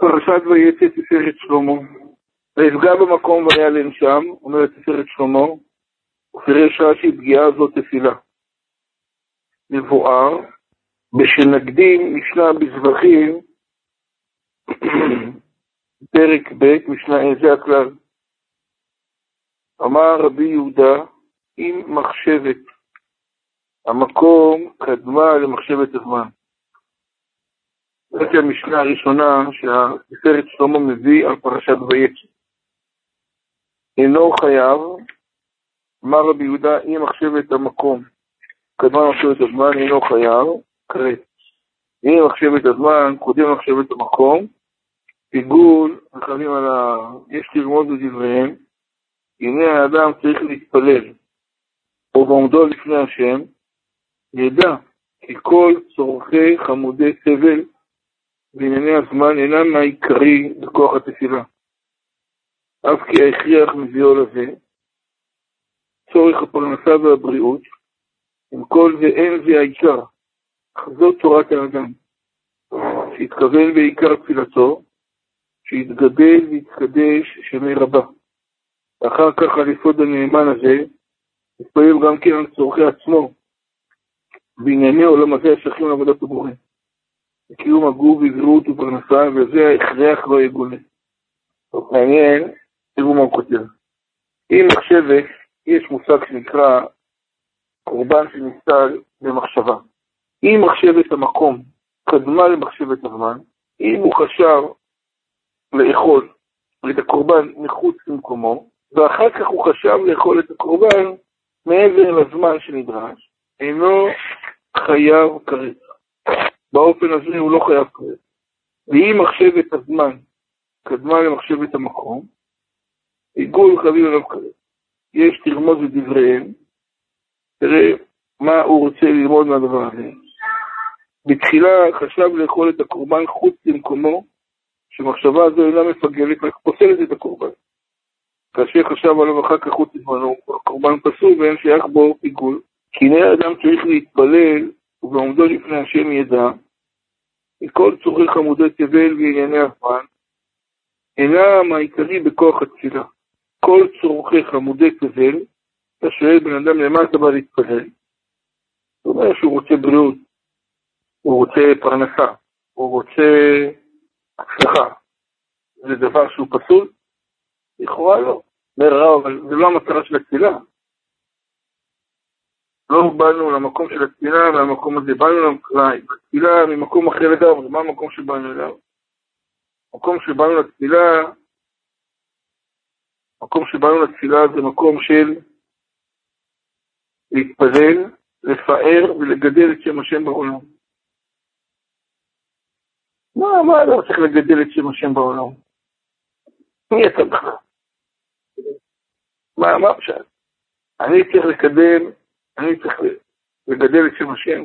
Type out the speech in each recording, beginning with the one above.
פרשת ויצא תפארת שלמה. ויפגע במקום ויעלם שם, אומרת תפארת שלמה, ופירש רש"י פגיעה זאת תפילה. מבואר, בשנקדים משנה בזבחים, פרק ב', משנה ה', זה הכלל. אמר רבי יהודה, אם מחשבת המקום קדמה למחשבת הזמן. זאת המשנה הראשונה שהסרט שלמה מביא על פרשת ויצא. אינו חייב, אמר רבי יהודה, אם מחשבת המקום קדמה למחשבת הזמן, אינו חייב, כרת. אם מחשבת הזמן קודם למחשבת המקום, פיגול, חייבים על ה... יש ללמוד בדבריהם, הנה האדם צריך להתפלל, או בעומדו לפני השם, ידע כי כל צורכי חמודי סבל בענייני הזמן אינם העיקרי בכוח התפילה. אף כי ההכריח מביאו לזה, צורך הפרנסה והבריאות, עם כל זה אין זה העיקר, אך זאת תורת האדם, שהתכוון בעיקר תפילתו, שיתגדל ויתקדש שמי רבה. ואחר כך על יסוד הנאמן הזה, יתפלל גם כן על צורכי עצמו, בענייני עולם הזה השייכים לעבודת הבורא. קיום הגוף בבריאות ופרנסה, וזה ההכרח לא יגולה. טוב, מעניין, תראו מה הוא כותב. אם מחשבת, יש מושג שנקרא קורבן שנסתל במחשבה. אם מחשבת המקום קדמה למחשבת הזמן, אם הוא חשב לאכול את הקורבן מחוץ למקומו, ואחר כך הוא חשב לאכול את הקורבן מעבר לזמן שנדרש, אינו חייב כרת. באופן הזה הוא לא חייב כרת. ואם מחשבת הזמן קדמה למחשבת המקום, עיגול חייבים עליו כרת. יש לרמוז את דבריהם, תראה מה הוא רוצה ללמוד מהדבר הזה. בתחילה חשב לאכול את הקורבן חוץ למקומו, שמחשבה זו אינה מפגלת, רק פוסלת את הקורבן. כאשר חשב עליו אחר כך חוץ לזמנו, הקורבן פסול ואין שייך בו עיגול. כי הנה האדם צריך להתפלל, ובעומדו לפני השם ידע, מכל צורך עמודי תבל וענייני הזמן, אינם העיקרי בכוח התפילה. כל צורכי עמודי תבל, אתה שואל בן אדם למה אתה בא להתפלל? הוא אומר שהוא רוצה בריאות, הוא רוצה פרנסה, הוא רוצה הצלחה. זה דבר שהוא פסול? לכאורה לא. אומר רב, אבל זה לא המטרה של התפילה. לא באנו למקום של התפילה מהמקום הזה, באנו לתפילה ממקום אחר לגמרי, מה המקום שבאנו אליו? המקום שבאנו לתפילה, המקום שבאנו לתפילה זה מקום של להתפלל, לפאר ולגדל את שם השם בעולם. מה, מה אתה צריך לגדל את שם השם בעולם? מי אתה בכלל? מה, מה פשוט? אני צריך לקדם אני צריך לגדל את שם השם,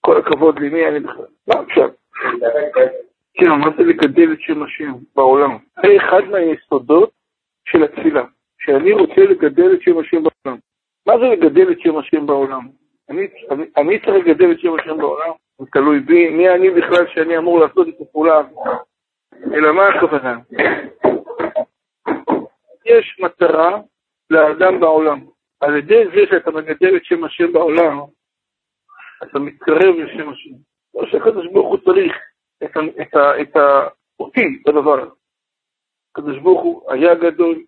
כל הכבוד לי, מי אני בכלל? מה עכשיו? כן, מה זה לגדל את שם השם בעולם? זה אחד מהיסודות של התפילה, שאני רוצה לגדל את שם השם בעולם. מה זה לגדל את שם השם בעולם? אני, אני, צריך לגדל את שם השם בעולם? זה תלוי בי, מי אני בכלל שאני אמור לעשות את הפעולה אלא מה הכוונה? יש מטרה לאדם בעולם. על ידי זה שאתה מגדל את שם השם בעולם, אתה מתקרב לשם השם. לא שהקדוש ברוך הוא צריך את, את, את אותי בדבר הזה. הקדוש ברוך הוא היה גדול,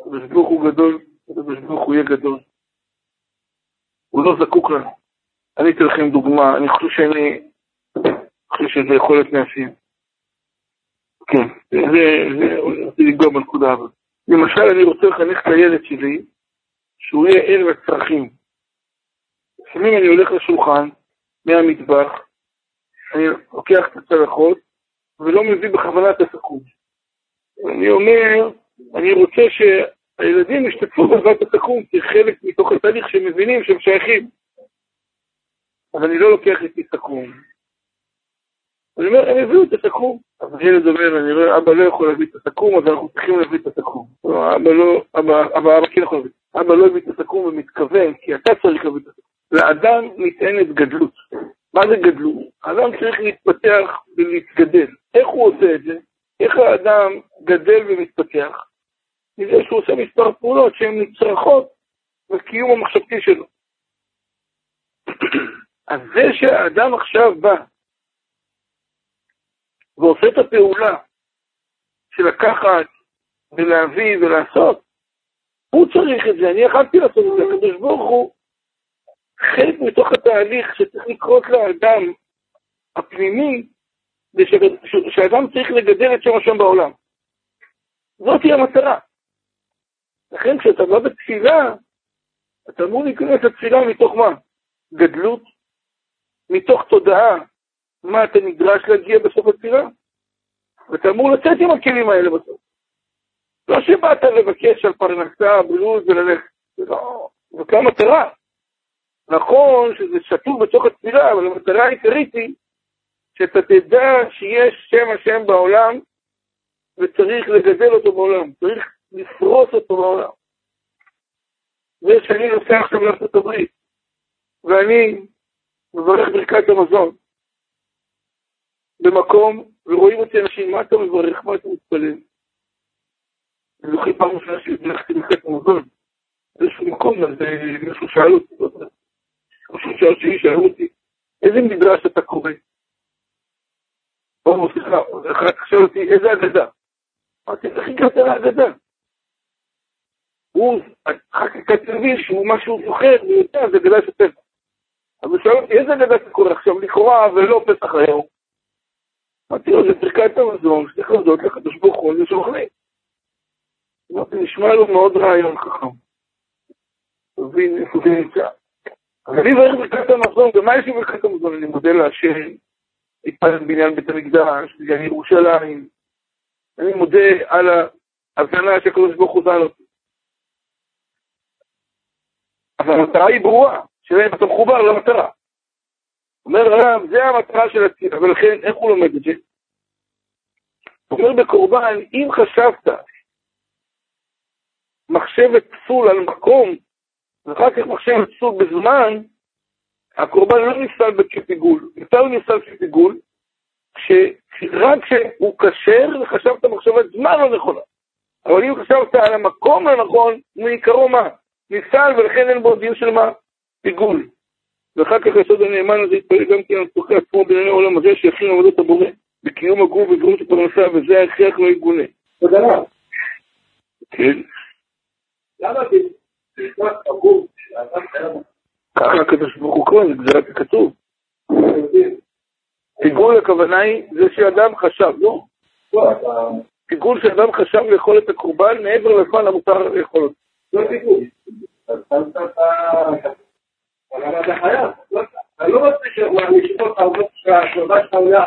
הקדוש ברוך הוא גדול, הקדוש ברוך הוא יהיה גדול. הוא לא זקוק לנו. אני אתן לכם דוגמה, אני חושב שאני, חושב שזה יכול להיות מעשיים. כן, זה, זה, רציתי לגוע בנקודה הזאת. למשל, אני רוצה לחנך את הילד שלי, שהוא יהיה ער לצרכים. לפעמים אני הולך לשולחן, מהמטבח, אני לוקח את הצלחות ולא מביא בכוונה את הסכו"ם. אני אומר, אני רוצה שהילדים ישתתפו בהבאת הסכו"ם כחלק מתוך התהליך שהם מבינים שהם שייכים. אז אני לא לוקח איתי סכו"ם. אני אומר, הם הביאו את הסכו"ם. אז הילד אומר, אני רואה, אבא לא יכול להביא את הסכו"ם, אז אנחנו צריכים להביא את הסכו"ם. אבא לא, אבא, אבא, אבא כן יכול להביא. אבא לא הביא את הסכו"ם ומתכוון, כי אתה צריך להביא את הסכו"ם. לאדם נטענת גדלות. מה זה גדלות? האדם צריך להתפתח ולהתגדל. איך הוא עושה את זה? איך האדם גדל ומתפתח? מזה שהוא עושה מספר פעולות שהן נצרכות בקיום המחשבתי שלו. אז זה שהאדם עכשיו בא ועושה את הפעולה של לקחת ולהביא ולעשות, הוא צריך את זה, אני יכלתי לעשות את זה, הקדוש ברוך הוא חלק מתוך התהליך שצריך לקרות לאדם הפנימי, זה שהאדם צריך לגדל את שם השם בעולם. זאת היא המטרה. לכן כשאתה בא בתפילה, אתה אמור להיכנס לתפילה מתוך מה? גדלות, מתוך תודעה, מה אתה נדרש להגיע בסוף התפילה, ואתה אמור לצאת עם הכלים האלה בסוף. לא שבאת לבקש על פרנסה, בריאות וללכת, לא, זאת לא המטרה. נכון שזה שטור בתוך התפילה, אבל המטרה העיקרית היא שאתה תדע שיש שם השם בעולם וצריך לגדל אותו בעולם, צריך לפרוס אותו בעולם. זה שאני נוסע עכשיו לארצות הברית, ואני מברך ברכת המזון במקום, ורואים אותי אנשים, מה אתה מברך, מה אתה מתפלל? אני זוכר פעם ראשונה שהלכתי ברכת המזון, באיזשהו מקום, אז מישהו שאל אותי, מישהו שאל אותי, שאלו אותי, איזה מדרש אתה קורא? או, סליחה, שאל אותי, איזה אגדה? אמרתי, איך הגעת לאגדה? הוא, אחר כך אתה מבין שהוא מה שהוא זוכר, הוא יודע, זה אגדה של פסח. אז הוא שואל אותי, איזה אגדה אתה קורא עכשיו, לכאורה ולא פסח היום? אמרתי לו, זה ברכת המזון, שצריך להודות לקדוש ברוך הוא, זה שאוכלים. אמרתי, נשמע לו מאוד רעיון חכם. תבין איפה זה נמצא. אז אני מברך ברכת המזון, ומה יש לי ברכת המזון? אני מודה להשם, התפלל בניין בית המקדש, בניין ירושלים. אני מודה על ההבנה שהקדוש ברוך הוא זן אותי. אבל המטרה היא ברורה, שאלה אתה מחובר למטרה. אומר הרב, זה המטרה של התפילה, ולכן איך הוא לומד את זה? הוא אומר בקורבן, אם חשבת מחשבת פסול על מקום, ואחר כך מחשבת פסול בזמן, הקורבן לא נפסל כפיגול. מתי הוא נפסל כפיגול? רק כשהוא כשר וחשבת מחשבת זמן לא נכונה. אבל אם חשבת על המקום הנכון, מעיקרו מה? נפסל ולכן אין בו דין של מה? פיגול. ואחר כך יסוד הנאמן הזה יתפלל גם כן על צורכי עצמו בענייני העולם הזה שיכין עבודת הבורא בקיום הגוף ובגרות הפרנסה וזה ההכרח לא יגונה. תודה רבה. כן. למה ככה הקדוש ברוך הוא קורא, זה גזירת הכתוב. פיגול הכוונה היא זה שאדם חשב, לא? פיגול שאדם חשב לאכול את הקורבן מעבר לזמן המותר לאכול אותו. לא פיגול. אבל אתה לא רוצה שאני אשאל אותך שהשאלה שלך עולה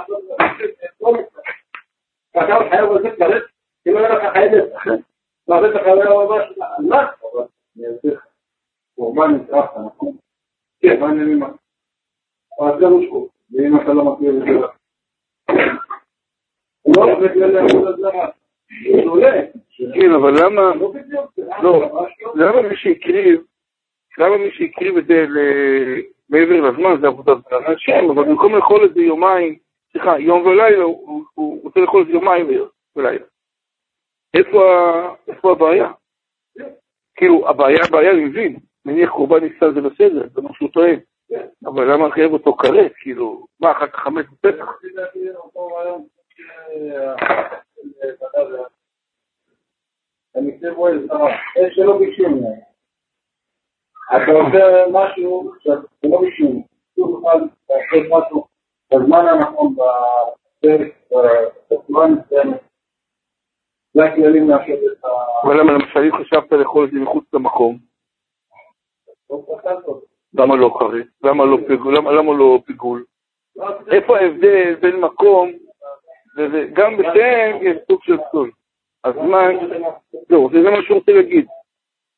עכשיו, אתה חייב לצאת לרדת, אם אין לך חייב לרדת אחרי ממש, מה? אני אסביר לך. קורבן נצרך, נכון? כן, מה העניינים? אבל זה לא שקוף, ואם אתה לא מכיר את זה לא, כן, אבל למה, לא, למה מי שהקריב למה מי שהקריב את זה מעבר לזמן זה עבודת השם, אבל במקום לאכול את זה יומיים, סליחה, יום ולילה, הוא רוצה לאכול את זה יומיים ולילה. איפה הבעיה? כאילו, הבעיה, הבעיה, אני מבין, נניח קורבן נפסל זה בסדר, זה מה שהוא טוען, אבל למה לחייב אותו כרת, כאילו, מה, אחר כך חמש בפתח? שלא. אתה עושה משהו שאתה לא מישהו, שוב אחד לעשות משהו בזמן הנכון, בפרק, בזמן מסוימת. זה הכללים לאשר את ה... אבל למה למשל אם חשבת לאכול את זה מחוץ למקום? למה לא קריא? למה לא פיגול? למה לא פיגול? איפה ההבדל בין מקום, גם בשם יש סוג של פסול. הזמן, לא, זה מה שהוא רוצה להגיד.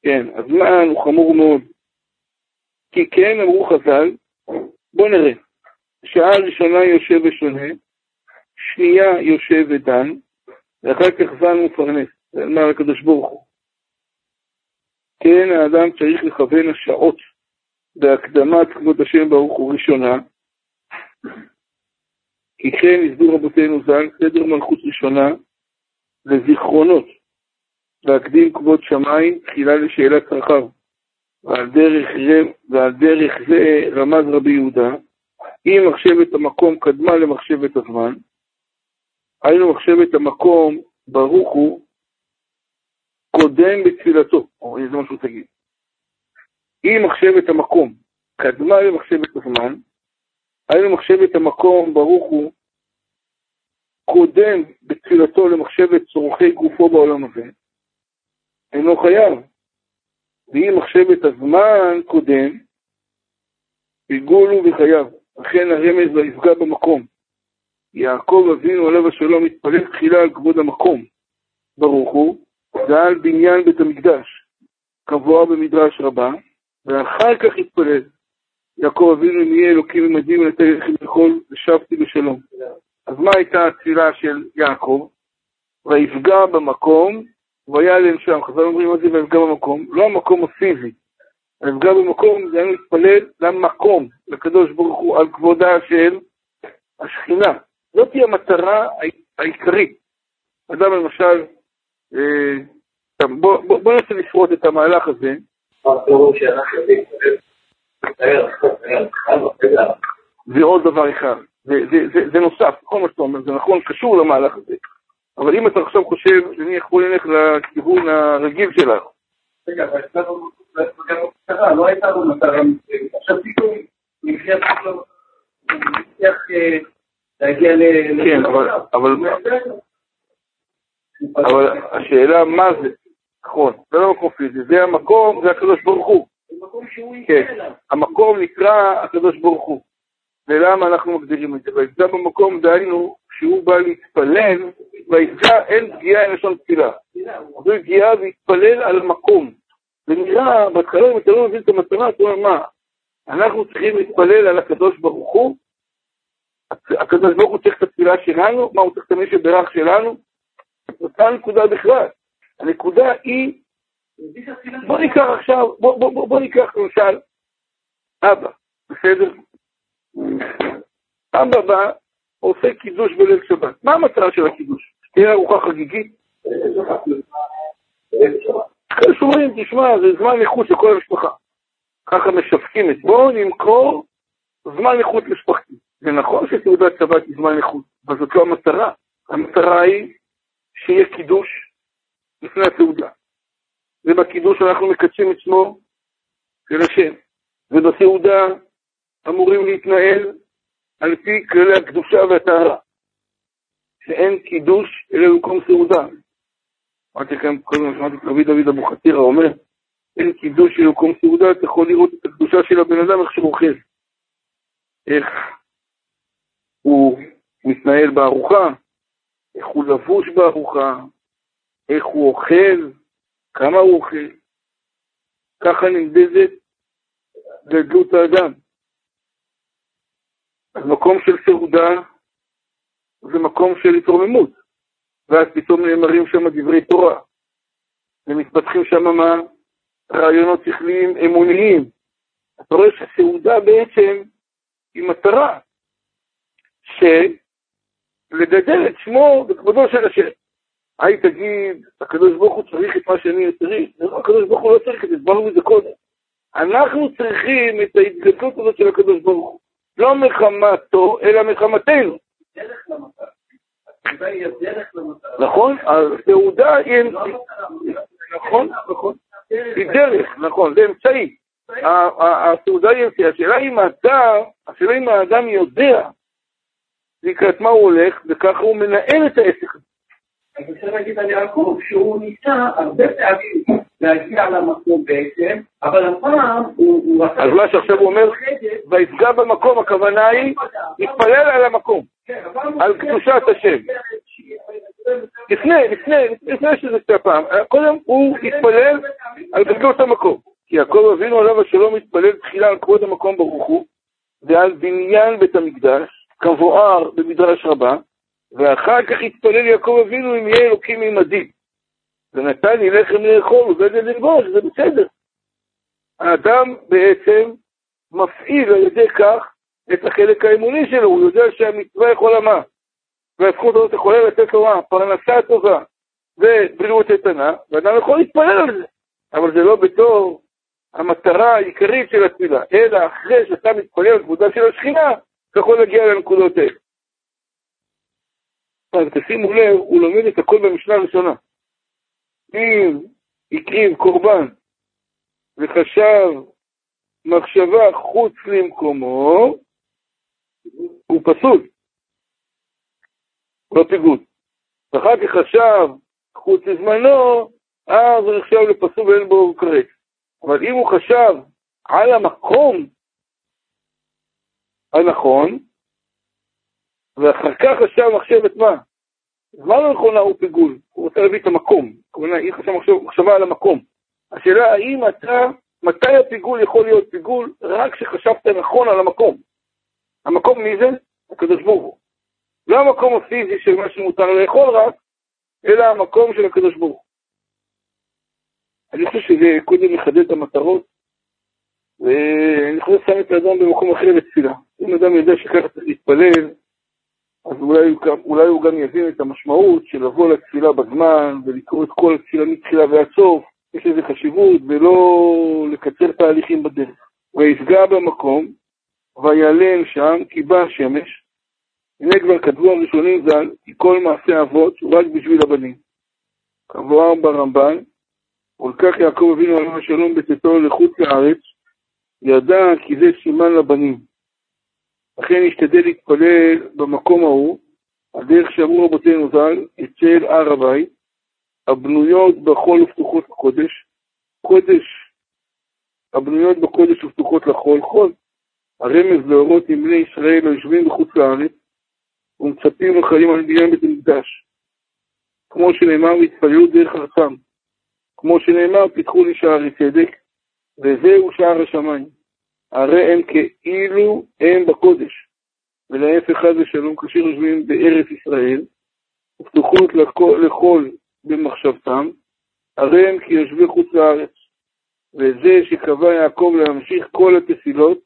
כן, הזמן הוא חמור מאוד. כי כן אמרו חז"ל, בוא נראה, שעה ראשונה יושב ושונה, שנייה יושב ודן, ואחר כך זן מפרנס, זה אמר הקדוש ברוך הוא. כן, האדם צריך לכוון השעות בהקדמת כבוד השם ברוך הוא ראשונה, כי כן הסביר רבותינו ז"ל, סדר מלכות ראשונה, לזיכרונות, להקדים כבוד שמיים, תחילה לשאלת צרכיו. ועל דרך, ועל דרך זה רמז רבי יהודה, אם מחשבת המקום קדמה למחשבת הזמן, היינו מחשבת המקום, ברוך הוא, קודם בתפילתו, או זה מה שהוא תגיד. אם מחשבת המקום קדמה למחשבת הזמן, היינו מחשבת המקום, ברוך הוא, קודם בתפילתו למחשבת צורכי גופו בעולם הזה, אינו חייב. ואם מחשבת הזמן קודם, עיגולו בחייו. לכן הרמז לא יפגע במקום. יעקב אבינו עליו השלום מתפלל תחילה על כבוד המקום, ברוך הוא, ועל בניין בית המקדש, קבוע במדרש רבה, ואחר כך התפלל. יעקב אבינו אם יהיה אלוקים עמדי ונתן לכם לאכול, ושבתי בשלום. אז מה הייתה התפילה של יעקב? ויפגע במקום, ויעלם שם. חז"ל אומרים מה זה ויפגע במקום? לא המקום הפיזי. ויפגע במקום זה היה להתפלל למקום, לקדוש ברוך הוא, על כבודה של השכינה. זאת היא המטרה העיקרית. אדם למשל, אה, בוא, בוא, בוא ננסה לפרוט את המהלך הזה. זה עוד דבר אחד, זה, זה, זה, זה נוסף, כל מה שאתה אומר, זה נכון, קשור למהלך הזה. אבל אם אתה עכשיו חושב שאני יכול ללכת לכיוון הרגיל שלנו. רגע, אבל אצלנו לא הייתה לו מטרה עכשיו פתאום נצליח להגיע ל... כן, אבל השאלה מה זה, נכון, זה לא מקום פיזי, זה המקום, זה הקדוש ברוך הוא. כן, המקום נקרא הקדוש ברוך הוא. ולמה אנחנו מגדירים את זה? ויפגע במקום, דהיינו, כשהוא בא להתפלל, ויפגע אין פגיעה עם לשון תפילה. זו פגיעה והתפלל על מקום. זה נראה, בהתחלה אם אתה לא מבין את המטרה, אתה אומר מה? אנחנו צריכים להתפלל על הקדוש ברוך הוא, הקדוש ברוך הוא צריך את התפילה שלנו, מה הוא צריך את המי שברך שלנו? אותה נקודה בכלל. הנקודה היא, בוא ניקח עכשיו, בוא, בוא, בוא, בוא ניקח למשל, אבא, בסדר? אבא בא, עושה קידוש בליל שבת. מה המטרה של הקידוש? תהיה ארוחה חגיגית? שומרים, תשמע, זה זמן איכות לכל המשפחה. ככה משווקים את בואו נמכור זמן איכות משפחתי. זה נכון שתעודת שבת היא זמן איכות, אבל זאת לא המטרה. המטרה היא שיהיה קידוש לפני התעודה. ובקידוש אנחנו מקדשים את שמו של השם. ובתעודה אמורים להתנהל על פי כללי הקדושה והטהרה. שאין קידוש אלא במקום סעודה. אמרתי לכם קודם, שמעתי את רבי דוד אבוחצירא אומר, אין קידוש של מקום סעודה, אתה יכול לראות את הקדושה של הבן אדם, איך שהוא אוכל. איך הוא מתנהל בארוחה, איך הוא לבוש בארוחה, איך הוא אוכל, כמה הוא אוכל. ככה נמדדת גדלות האדם. אז מקום של סעודה זה מקום של התרוממות, ואז פתאום נאמרים שם דברי תורה, ומתפתחים שם מה? רעיונות שכליים אמוניים. אתה רואה שסעודה בעצם היא מטרה, שלגדל את שמו בכבודו של השם. היי תגיד, הקדוש ברוך הוא צריך את מה שאני צריך, לא, הקדוש ברוך הוא לא צריך את זה, הסברנו את זה קודם. אנחנו צריכים את ההתגדלות הזאת של הקדוש ברוך הוא. לא מחמתו, אלא מחמתנו. נכון? הסעודה היא... נכון, נכון. היא דרך, נכון, זה אמצעי. הסעודה היא אמצעי. השאלה אם האדם, השאלה אם האדם יודע לקראת מה הוא הולך, וככה הוא מנהל את העסק הזה. אז אפשר להגיד על יעקב שהוא ניסה הרבה פעמים להגיע למקום בעצם, אבל הפעם הוא... אז מה שעכשיו הוא אומר, ויפגע במקום, הכוונה היא, התפלל על המקום, כן, על קדושת השם. לפני, לפני, לפני שזה קצת פעם, קודם הוא התפלל על גדלות המקום. כי יעקב אבינו עליו השלום התפלל תחילה על כבוד המקום ברוך הוא, ועל בניין בית המקדש, כבואר במדרש רבה, ואחר כך התפלל יעקב אבינו אם יהיה אלוקים עמדי. ונתן לי לחם לאכול ובגד ללבוש, זה בסדר. האדם בעצם מפעיל על ידי כך את החלק האמוני שלו, הוא יודע שהמצווה יכולה מה? והזכות הזאת יכולה לתת לו מה? פרנסה טובה, ובריאות איתנה, ואדם יכול להתפלל על זה, אבל זה לא בתור המטרה העיקרית של התפילה, אלא אחרי שאתה מתפלל על כבודה של השכינה, יכול להגיע לנקודות האלה. אז תשימו לב, הוא לומד את הכל במשנה הראשונה. אם הקריב קורבן וחשב מחשבה חוץ למקומו, הוא פסול, לא פיגוד. ואחר כך חשב חוץ לזמנו, אז הוא נחשב לפסול ואין בו כרת. אבל אם הוא חשב על המקום הנכון, ואחר כך חשב מחשבת מה? זמן הנכונה הוא פיגול, הוא רוצה להביא את המקום, כלומר, היא חשבה מחשבה על המקום. השאלה האם אתה, מתי הפיגול יכול להיות פיגול? רק כשחשבת נכון על המקום. המקום מי זה? הקדוש ברוך הוא. לא המקום הפיזי של מה שמותר לאכול רק, אלא המקום של הקדוש ברוך הוא. אני חושב שזה קודם מחדד את המטרות, ואני חושב ששם את האדם במקום אחר לתפילה. אם אדם יודע שככה צריך להתפלל, אז אולי, אולי הוא גם יבין את המשמעות של לבוא לתפילה בזמן ולקרוא את כל התפילה מתחילה ועד סוף, יש לזה חשיבות, ולא לקצר תהליכים בדרך. ויפגע במקום, ויעלם שם, כי בא השמש. הנה כבר כתבו הראשונים ז"ל, כי כל מעשה אבות הוא רק בשביל הבנים. כמובן ברמב"ן, ולקח יעקב אבינו עליו השלום בצאתו לחוץ לארץ, ידע כי זה סימן לבנים. לכן השתדל להתפלל במקום ההוא, על דרך שאמרו רבותינו ז"ל, אצל הר הבית, הבנויות בחול ופתוחות לקודש, קודש, הבנויות בקודש ופתוחות לחול, חול, הרמז להורות עם בני ישראל היושבים בחוץ לארץ, ומצפים וחיים על בניין בית המקדש. כמו שנאמר, והתפללו דרך ארצם. כמו שנאמר, פיתחו לי שערי צדק, וזהו שער השמיים. הרי הם כאילו הם בקודש, ולהפך חד ושלום, כאשר יושבים בארץ ישראל, ופתוחות לכל במחשבתם, הרי הם כיושבי חוץ לארץ. וזה שקבע יעקב להמשיך כל התפילות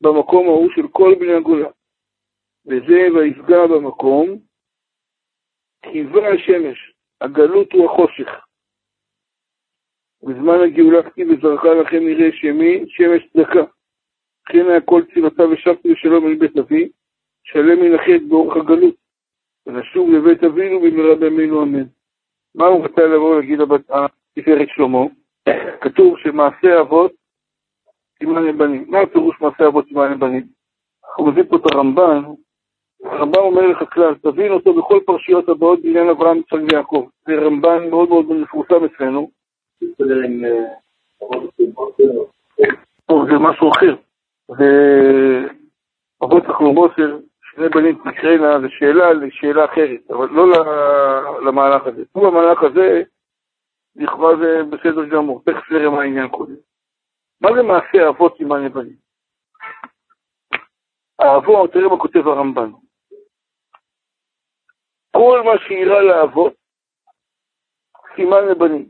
במקום ההוא של כל בני הגולה. וזה ויפגע במקום, חיווה השמש, הגלות הוא החושך. בזמן הגאולה כתיב וזרחה לכם יראה שמי, שמש צדקה. כן היה כל תפילותיו ושבתי לשלום אל בית אבי, שלם החטא באורך הגלות, ונשוב לבית אבינו במהרה בימינו אמן. מה הוא רצה לבוא להגיד לתפארת שלמה? כתוב שמעשה אבות סימן לבנים. מה הפירוש מעשה אבות סימן לבנים? אנחנו מביאים פה את הרמב"ן, הרמב"ן אומר לך כלל, תבין אותו בכל פרשיות הבאות בעניין אברהם, יצחק ויעקב. זה רמב"ן מאוד מאוד מפורסם אצלנו. זה משהו אחר. ואבות תחלומוסר, שני בנים תקראנה, זה שאלה לשאלה אחרת, אבל לא למהלך הזה. פה במהלך הזה, לכאורה זה בסדר גמור, תכף נראה מה העניין קודם. מה זה מעשה אבות סימן לבנים? האבות, תראה מה כותב הרמב"ן. כל מה שאירע לאבות, סימן לבנים.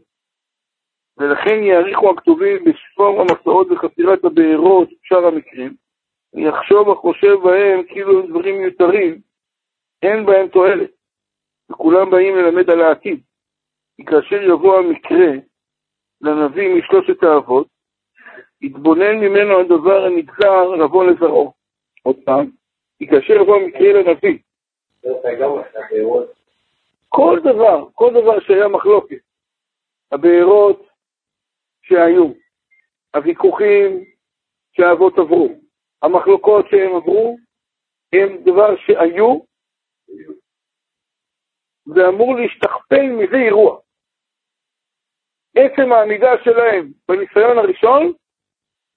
ולכן יעריכו הכתובים בספור המסעות וחפירת הבארות, שאר המקרים, יחשוב החושב בהם כאילו הם דברים מיותרים, אין בהם תועלת, וכולם באים ללמד על העתיד. כי כאשר יבוא המקרה לנביא משלושת האבות, יתבונן ממנו הדבר הנגזר לבוא לזרעו. עוד פעם, כי כאשר יבוא המקרה לנביא, כל דבר, כל דבר שהיה מחלוקת, הבארות שהיו, הוויכוחים שהאבות עברו, המחלוקות שהם עברו, הם דבר שהיו, ואמור להשתכפל מזה אירוע. עצם העמידה שלהם בניסיון הראשון,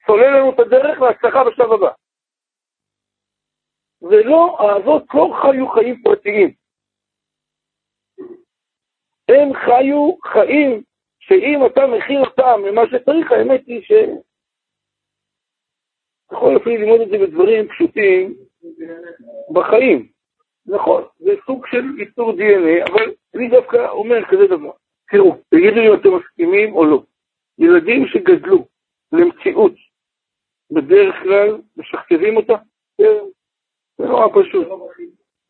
סולל לנו את הדרך להצלחה בשלב הבא. ולא, האבות לא חיו חיים פרטיים. הם חיו חיים שאם אתה מכין אותם למה שצריך, האמת היא ש... אתה יכול אפילו ללמוד את זה בדברים פשוטים בחיים. נכון, זה סוג של ייצור DNA, אבל אני דווקא אומר כזה דבר. תראו, תגידו אם אתם מסכימים או לא. ילדים שגדלו למציאות, בדרך כלל משכתבים אותה, זה נורא פשוט.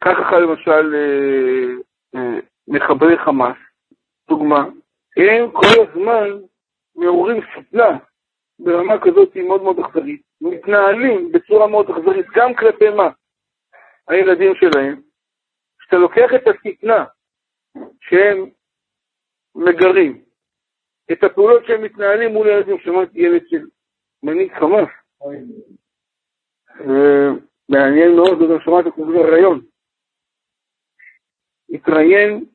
ככה למשל אה, אה, מחברי חמאס, דוגמה, הם כל הזמן מעוררים שטנה ברמה כזאת מאוד מאוד אכזרית, מתנהלים בצורה מאוד אכזרית, גם כלפי מה? הילדים שלהם. כשאתה לוקח את השטנה שהם מגרים, את הפעולות שהם מתנהלים מול ילדים, שמעתי ילד של מנהיג חמאס, מעניין מאוד, גם שמעתי כמו זה רעיון. התראיין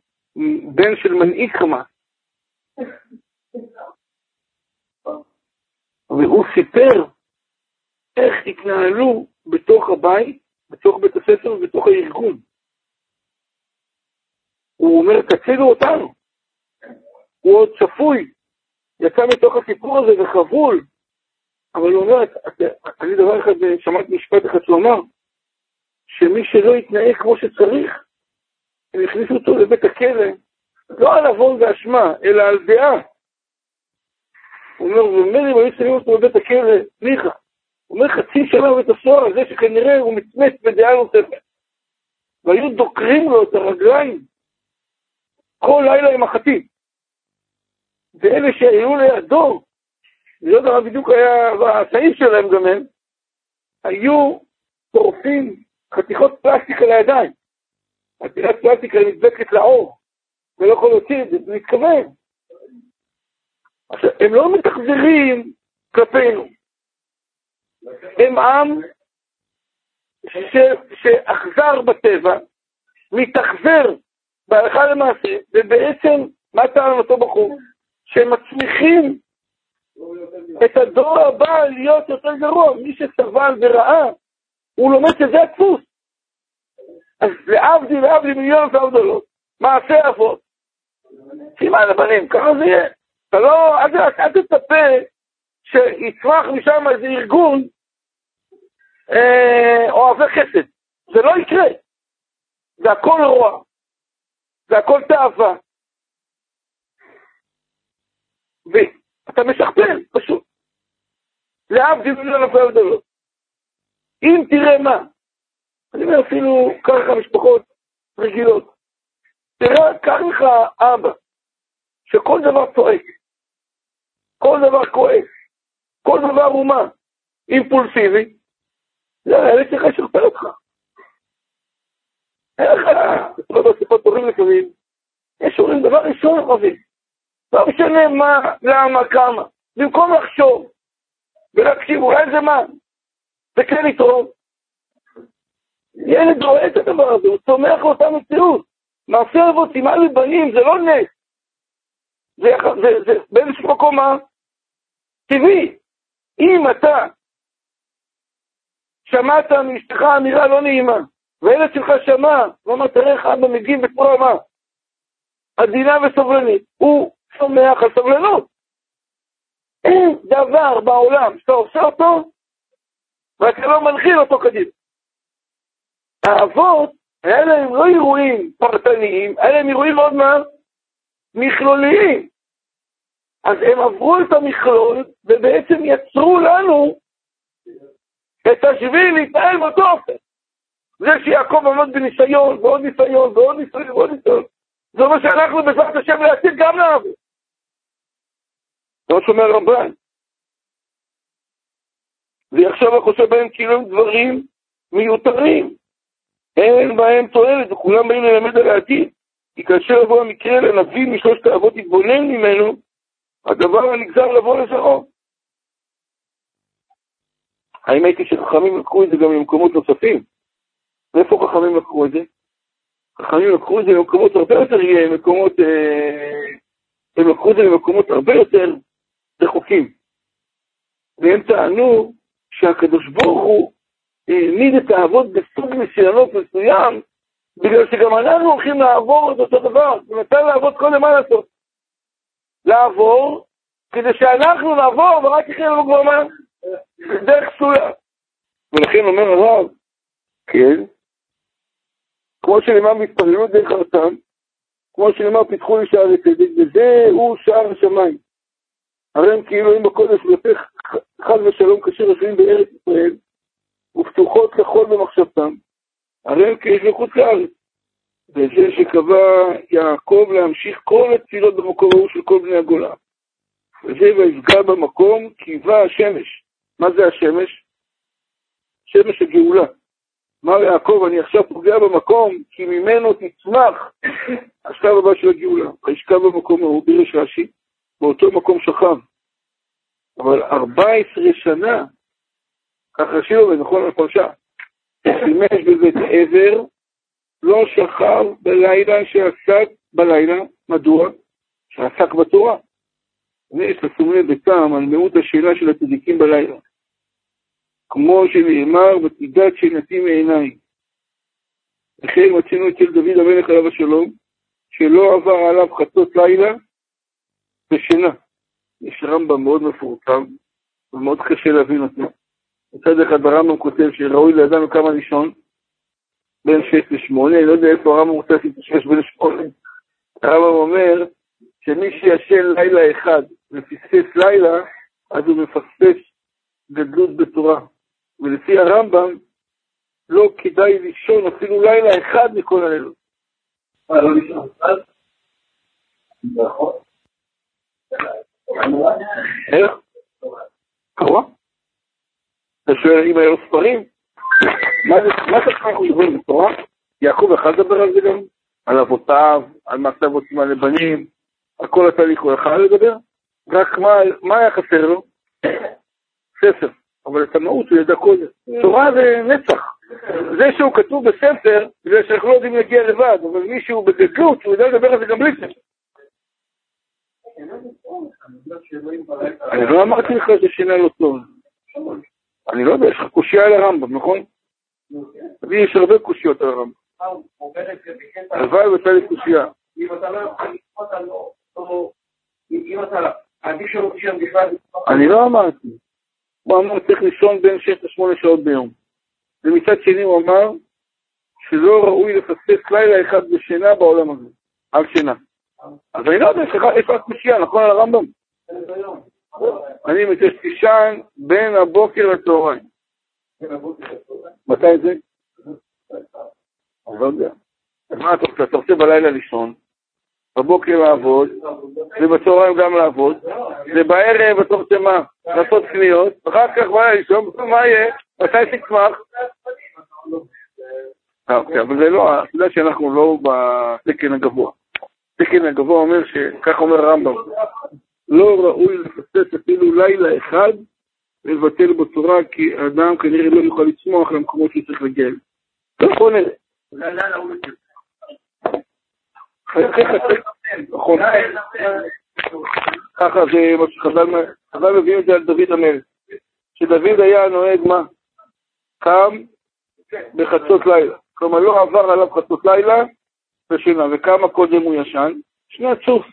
בן של מנהיג חמאס. והוא סיפר איך התנהלו בתוך הבית, בתוך בית הספר ובתוך הארגון. הוא אומר, תצילו אותנו. הוא עוד צפוי, יצא מתוך הסיפור הזה וחבול, אבל הוא אומר, אני דבר אחד, שמעתי משפט אחד שהוא אמר, שמי שלא יתנהג כמו שצריך, הם הכניסו אותו לבית הכלא, לא על עוון ואשמה, אלא על דעה. הוא אומר, ומילא אם היו שמים אותו בבית הכלא, ניחא. הוא אומר, חצי שנה בבית הסוהר, על זה שכנראה הוא מצמץ בדעה נוספת. והיו דוקרים לו את הרגליים כל לילה עם החטים. ואלה שהיו לידו, לא יודע בדיוק היה הסעיף שלהם גם הם, היו טורפים חתיכות פלסטיק על הידיים. חתיכת פלסטיק נדבקת לעור, ולא יכול להוציא את זה, זה מתכוון. עכשיו, הם לא מתאכזרים כלפינו. הם עם שאכזר בטבע, מתאכזר בהלכה למעשה, ובעצם, מה טען אותו בחור? שהם מצמיחים את הדור הבא להיות יותר גרוע. מי שסבל וראה, הוא לומד שזה הדפוס. אז להבדיל, להבדיל מיליון והבדלות, מעשה אבות. סימן לבנים, ככה זה יהיה. אתה לא, אל, אל תצפה שיצמח משם איזה ארגון אה, אוהבי חסד. זה לא יקרה. זה הכל רוע. זה הכל תאווה. ואתה משכפל, פשוט. להבדיל מיליון אלפי הבדלות. אם תראה מה, אני אומר אפילו, לך משפחות רגילות. תראה, קח לך אבא, שכל דבר צועק, כל דבר כועס, כל דבר הוא מה? אימפולסיבי, זה הילד שלך ישכפל אותך. אין לך, לא בשיחות טובים לפעמים, יש אומרים דבר ראשון ערבי, לא משנה מה, למה, כמה, במקום לחשוב ולהקשיב, אולי זה מה, זה כן יתרום. ילד רואה את הדבר הזה, הוא צומח לאותה מציאות. מעשה אבות סימן לבנים זה לא נס. זה, זה, זה באיזשהו מקום? טבעי. אם אתה שמעת מאשתך אמירה לא נעימה, והילד שלך שמע, ואמר, תראה איך אבא מגיב בצורה מה? עדינה וסובלנית. הוא צומח על סבלנות. אין דבר בעולם שאתה עושה אותו, ואתה לא מנחיל אותו קדימה. האבות, היה להם לא אירועים פרטניים, היה להם אירועים מאוד מה? מכלוליים. אז הם עברו את המכלול, ובעצם יצרו לנו את השביל להתנהל באותו אופן. זה שיעקב עמד בניסיון, ועוד ניסיון, ועוד ניסיון, ועוד ניסיון. זה אומר שאנחנו בעזרת השם לעתיד גם נעבוד. זה מה שאומר רמב"ן. ועכשיו אני חושב בהם כאילו הם דברים מיותרים. אין בהם תועלת, וכולם באים ללמד על העתיד. כי כאשר יבוא המקרה לנביא משלושת האבות יתבונן ממנו, הדבר הנגזר לבוא לזרעו. האם הייתי שחכמים לקחו את זה גם למקומות נוספים? מאיפה חכמים לקחו את זה? חכמים לקחו את זה למקומות הרבה יותר, מקומות, אה, הם לקחו את זה למקומות הרבה יותר רחוקים. והם טענו שהקדוש ברוך הוא העמיד את האבות בסוג ניסיונות מסוים, בגלל שגם אנחנו הולכים לעבור את אותו דבר. הוא נתן לעבוד קודם מה לעשות? לעבור, כדי שאנחנו נעבור ורק יקרה לנו כבר מה? דרך פסולה. ולכן אומר הרב, כן, כמו שנאמר בהתפללות דרך ארצם, כמו שנאמר פיתחו לי שערי צדק, וזהו שער השמיים. הרי הם כאילו אם בקודש ולפך חד ושלום כאשר יושבים בארץ ישראל, ופתוחות כחול במחשבתם, הרי הם כאילו מחוץ לארץ. וזה שקבע יעקב להמשיך כל התפילות במקום ההוא של כל בני הגולה. וזה ויפגע במקום בא השמש. מה זה השמש? שמש הגאולה. אמר יעקב, אני עכשיו פוגע במקום, כי ממנו תצמח השלב הבא של הגאולה. וישכב במקום ההוא, בירש רש"י, באותו מקום שכב. אבל 14 שנה, כך רש"י אומר, נכון לפרשה, שימש בבית עבר, לא שכב בלילה שעסק בלילה, מדוע? שעסק בתורה. ויש לב בטעם על מיעוט השאלה של הצדיקים בלילה. כמו שנאמר, ותדעת שנתי מעיניי. וכן מצינו אצל דוד המלך עליו השלום, שלא עבר עליו חצות לילה בשינה. יש רמב"ם מאוד מפורסם, ומאוד קשה להבין אותו. מצד אחד הרמב"ם כותב שראוי לאדם כמה לישון, בין שש לשמונה, אני לא יודע איפה הרמב"ם רוצה להתיישש בין שמונה. הרמב"ם אומר שמי שישן לילה אחד ופספס לילה, אז הוא מפספס גדלות בתורה. ולפי הרמב"ם, לא כדאי לישון אפילו לילה אחד מכל הלילות. מה, לא לישון? נכון. איך? קרוא? אתה שואל אם היו ספרים? מה זה אנחנו מדברים בתורה? יעקב יכול לדבר על זה גם? על אבותיו, על מעשה אבותים על לבנים, על כל התהליך הוא יכול לדבר? רק מה היה חסר לו? ספר. אבל את המהות הוא ידע קודם. תורה זה נצח. זה שהוא כתוב בספר, זה שאנחנו לא יודעים להגיע לבד, אבל מישהו בגדלות, הוא יודע לדבר על זה גם בלי ספר. אני לא אמרתי לך ששינה לא טוב. אני לא יודע, יש לך קושייה על הרמב"ם, נכון? לי יש הרבה קושיות על הרמב"ם. הלוואי והייתה לי קושייה. אם אתה לא יכול לקפוץ על לא... אם אתה... עדיף שלא תשאר בכלל... אני לא אמרתי. הוא אמר צריך לישון בין 6 ל-8 שעות ביום. ומצד שני הוא אמר שלא ראוי לפספס לילה אחד בשינה בעולם הזה, על שינה. אז אני לא יודע, יש לך קושייה, נכון על הרמב"ם? אני מציע שתישן בין הבוקר לצהריים. מתי זה? אני לא יודע. אז מה אתה רוצה? אתה רוצה בלילה לישון, בבוקר לעבוד, ובצהריים גם לעבוד, ובערב אתה רוצה מה? לעשות קניות, אחר כך בלילה לישון, מה יהיה? מתי תצמח? אה, אוקיי, אבל זה לא, אתה יודע שאנחנו לא בתקן הגבוה. התקן הגבוה אומר שכך אומר הרמב"ם, לא ראוי לפסס אפילו לילה אחד ולבטל בצורה, כי האדם כנראה לא יוכל לצמוח למקומות שהוא צריך להגיע אליהם. לא יכול נראה. נכון. ככה זה מה שחז"ל מביאים את זה על דוד המלך. שדוד היה נוהג מה? קם בחצות לילה. כלומר, לא עבר עליו חצות לילה ושינה. וכמה קודם הוא ישן? שני הצוף.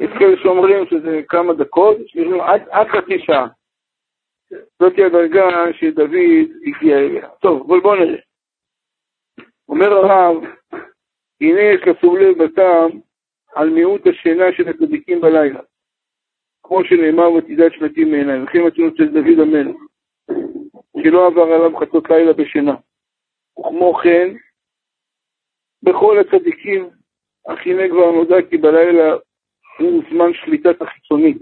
יש כאלה שאומרים שזה כמה דקות, עד חצי שעה. זאת הדרגה שדוד הגיע אליה. טוב, אבל בואו נראה. אומר הרב, הנה יש לשים לב בטעם על מיעוט השינה של הצדיקים בלילה. כמו שנאמר ותדעת שנתים מעיניי, וכן מצאנו אצל דוד המלך, שלא עבר עליו חצות לילה בשינה. וכמו כן, בכל הצדיקים, אך הנה כבר נודע כי בלילה הוא זמן שליטת החיצוני.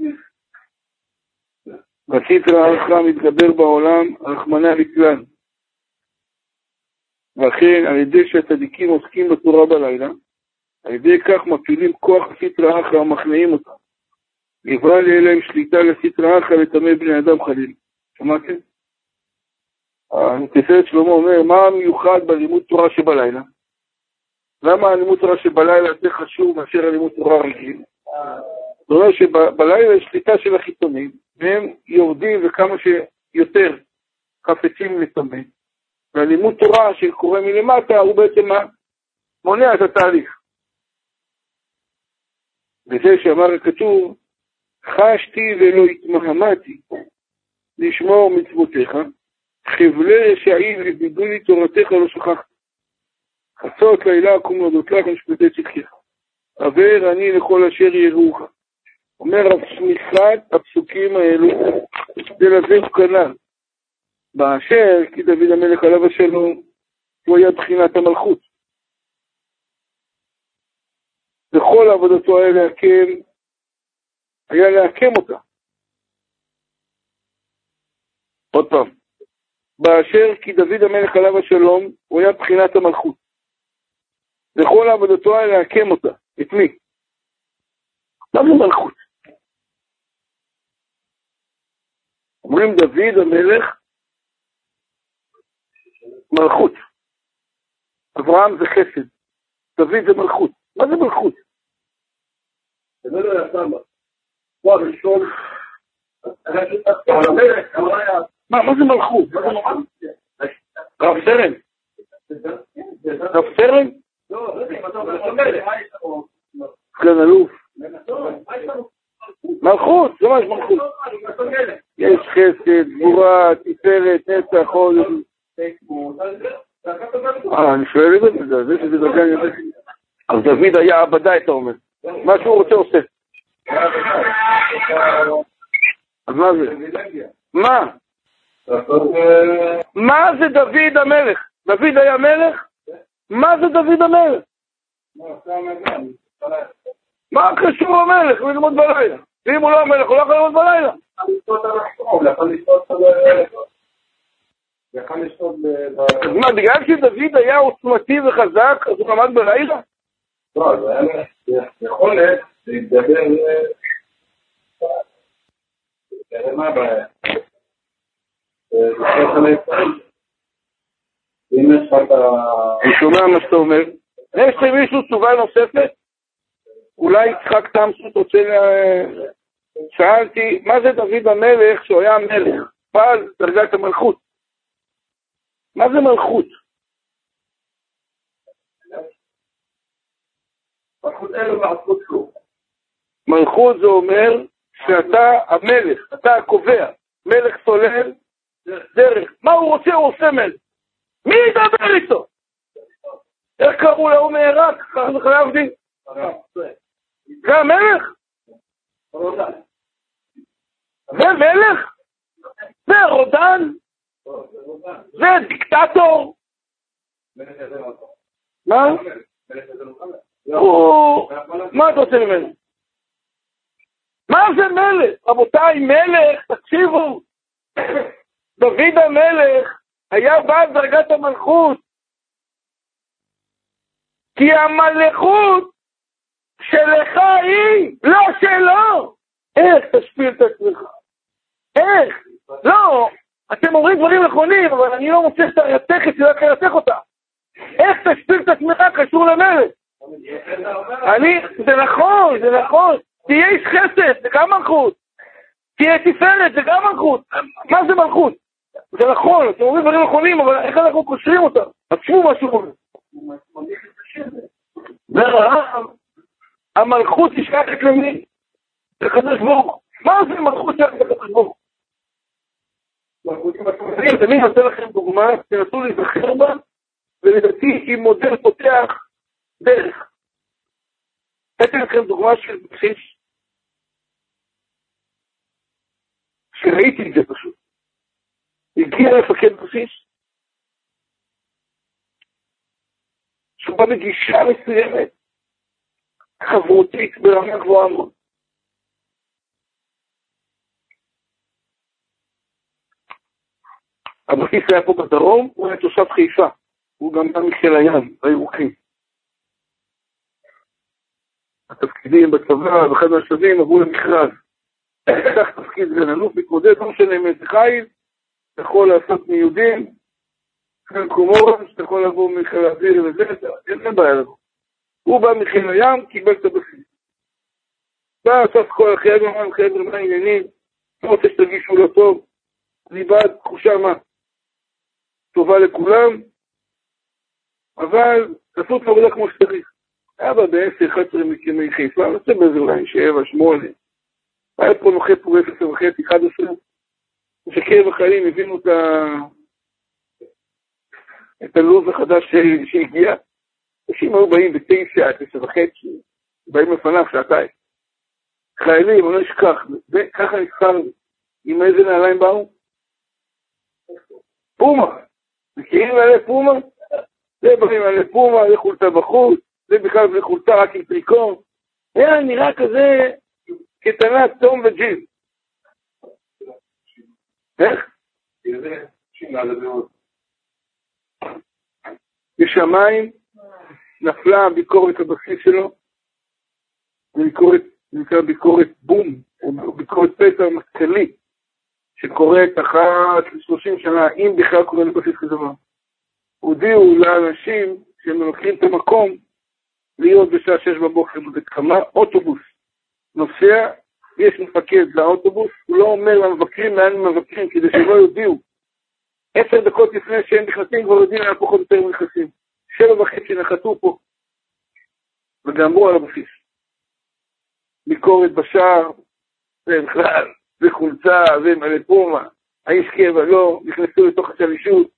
והסטרא אחרא מתגבר בעולם, רחמנא ליצלן. ואכן, על ידי שהצדיקים עוסקים בתורה בלילה, על ידי כך מפעילים כוח סטרא אחרא ומכניעים אותם. נברא להם שליטה לסטרא אחרא לטמא בני אדם חלילה. שמעתם? תפארת שלמה אומר, מה המיוחד בלימוד תורה שבלילה? למה הלימוד תורה שבלילה יותר חשוב מאשר הלימוד תורה רגיל? זאת אומרת שבלילה יש שליטה של החיצונים, והם יורדים וכמה שיותר חפצים לטמא. והלימוד תורה שקורה מלמטה הוא בעצם? מונע את התהליך. וזה שאמר הכתוב, חשתי ולא התמהמתי לשמור מצוותיך, חבלי רשעים ובידו לי תורתך לא שכחתי. חצות לילה קום להודות לך ומשפטי צדקך. עבר אני לכל אשר יראוך. אומר רב שמיכת הפסוקים האלו, זה לזה כנ"ל. באשר כי דוד המלך עליו השלום, הוא היה בחינת המלכות. וכל עבודתו היה להקם, היה להקם אותה. עוד פעם, באשר כי דוד המלך עליו השלום, הוא היה בחינת המלכות. וכל עבודתו היה להקם אותה. את מי? מה זה מלכות? אומרים דוד המלך, מלכות. אברהם זה חסד, דוד זה מלכות. מה זה מלכות? זה לא סבא. הוא הראשון. מה, מה זה מלכות? רב סרן? רב סרן? סגן אלוף. מלכות, זה ממש מלכות. יש חסד, גבורה, תפארת, נצח, עוד. אה, אני שואל את זה, זה שזה דרגה יותר. אז דוד היה עבדה, אתה אומר. מה שהוא רוצה עושה. אז מה זה? מה? מה זה דוד המלך? דוד היה מלך? מה זה דוד המלך? מה קשור המלך ללמוד בלילה? ואם הוא לא המלך, הוא לא יכול ללמוד בלילה. מה, בגלל שדוד היה עוצמתי וחזק, אז הוא למד בלילה? לא, זה היה יכולת להתגבר מה הבעיה? אני שומע מה שאתה אומר. יש למישהו תשובה נוספת? אולי יצחק תמסות רוצה ל... שאלתי, מה זה דוד המלך שהוא היה מלך? פעל דרגת המלכות. מה זה מלכות? מלכות זה אומר שאתה המלך, אתה הקובע, מלך סולל דרך. מה הוא רוצה, הוא עושה מלך. מי ידבר איתו? איך קראו להוא מעיראק? זה חייב. זה המלך? זה מלך? זה רודן? זה דיקטטור? מה? מה אתה רוצה ממנו? מה זה מלך? רבותיי, מלך, תקשיבו, דוד המלך היה בעל דרגת המלכות, כי המלכות שלך היא, לא שלו. איך תשפיל את עצמך? איך? לא, אתם אומרים דברים נכונים, אבל אני לא רוצה שתרתך את זה, רק לרתך אותה. איך תשפיל את עצמך קשור למלך? אני, זה נכון, זה נכון. תהיה איש חסד, זה גם מלכות. תהיה תפארת, זה גם מלכות. מה זה מלכות? זה נכון, אתם אומרים דברים נכונים, אבל איך אנחנו קושרים אותם? תקשיבו מה שהוא אומר. המלכות נשכחת למי? לקדוש ברוך מה זה מלכות שייכת לקדוש ברוך תמיד נותן לכם דוגמה, תנסו להיזכר בה, ולדעתי היא מודל פותח דרך. נתתי לכם דוגמה של בסיס, שראיתי את זה פשוט. הגיע מפקד בסיס, שהוא בא בגישה מסוימת, חברותית ברמה גבוהה מאוד. הבסיס היה פה בדרום, הוא היה תושב חיפה, הוא גם בא מחיל הים, בירוקים. התפקידים בצבא, באחד מהשלבים עברו למכרז. פתח תפקיד סגן אלוף, מתמודד, לא משנה מאיזה חיל, אתה יכול לעשות מיהודים, כאן קומורן, שאתה יכול לבוא מחיל האוויר וזה, אין בעיה לבוא. הוא בא מחיל הים, קיבל את הבסיס. בא, עשה כל החייב, אמר, חבר'ה, מה העניינים? לא רוצה שתרגישו לא טוב, אני בעד תחושה מה? טובה לכולם, אבל תעשו את העבודה כמו שצריך. היה בה ב-10, 11 מקימי חיפה, אני רוצה באיזה אולי 7, 8. היה פה נוחת פה ב-10 וחצי, 11. שקרב החיילים הבינו את, ה... את הלו"ז החדש שהגיע. אנשים היו באים בתשע, תשע וחצי, באים לפניו שעתיים. חיילים, אני לא אשכח, ככה נזכרנו. עם איזה נעליים באו? פומה. מכירים נעלי פומה? זה באים נעלי פומה, זה חולצה בחוץ, זה בכלל זה חולצה רק עם טריקון. היה נראה כזה קטנה, תום וג'יל. איך? בשמיים נפלה הביקורת הבסיס שלו, ביקורת, נקרא ביקורת בום, או ביקורת פתע מטכ"לי, שקורית אחת ל-30 שנה, אם בכלל קורה לבסיס כזה דבר. הודיעו לאנשים שהם לוקחים את המקום להיות בשעה שש בבוקר בכמה אוטובוס נוסע, יש מפקד לאוטובוס, הוא לא אומר למבקרים לאן הם מבקרים כדי שלא יודיעו. עשר דקות לפני שהם נכנסים כבר יודעים לאן פחות יותר נכנסים. שבע וחצי נחתו פה וגמרו על הבסיס. ביקורת בשער, זה בכלל, זה חולצה, זה מלא פומה, האיש קבע לא, נכנסו לתוך השלישות,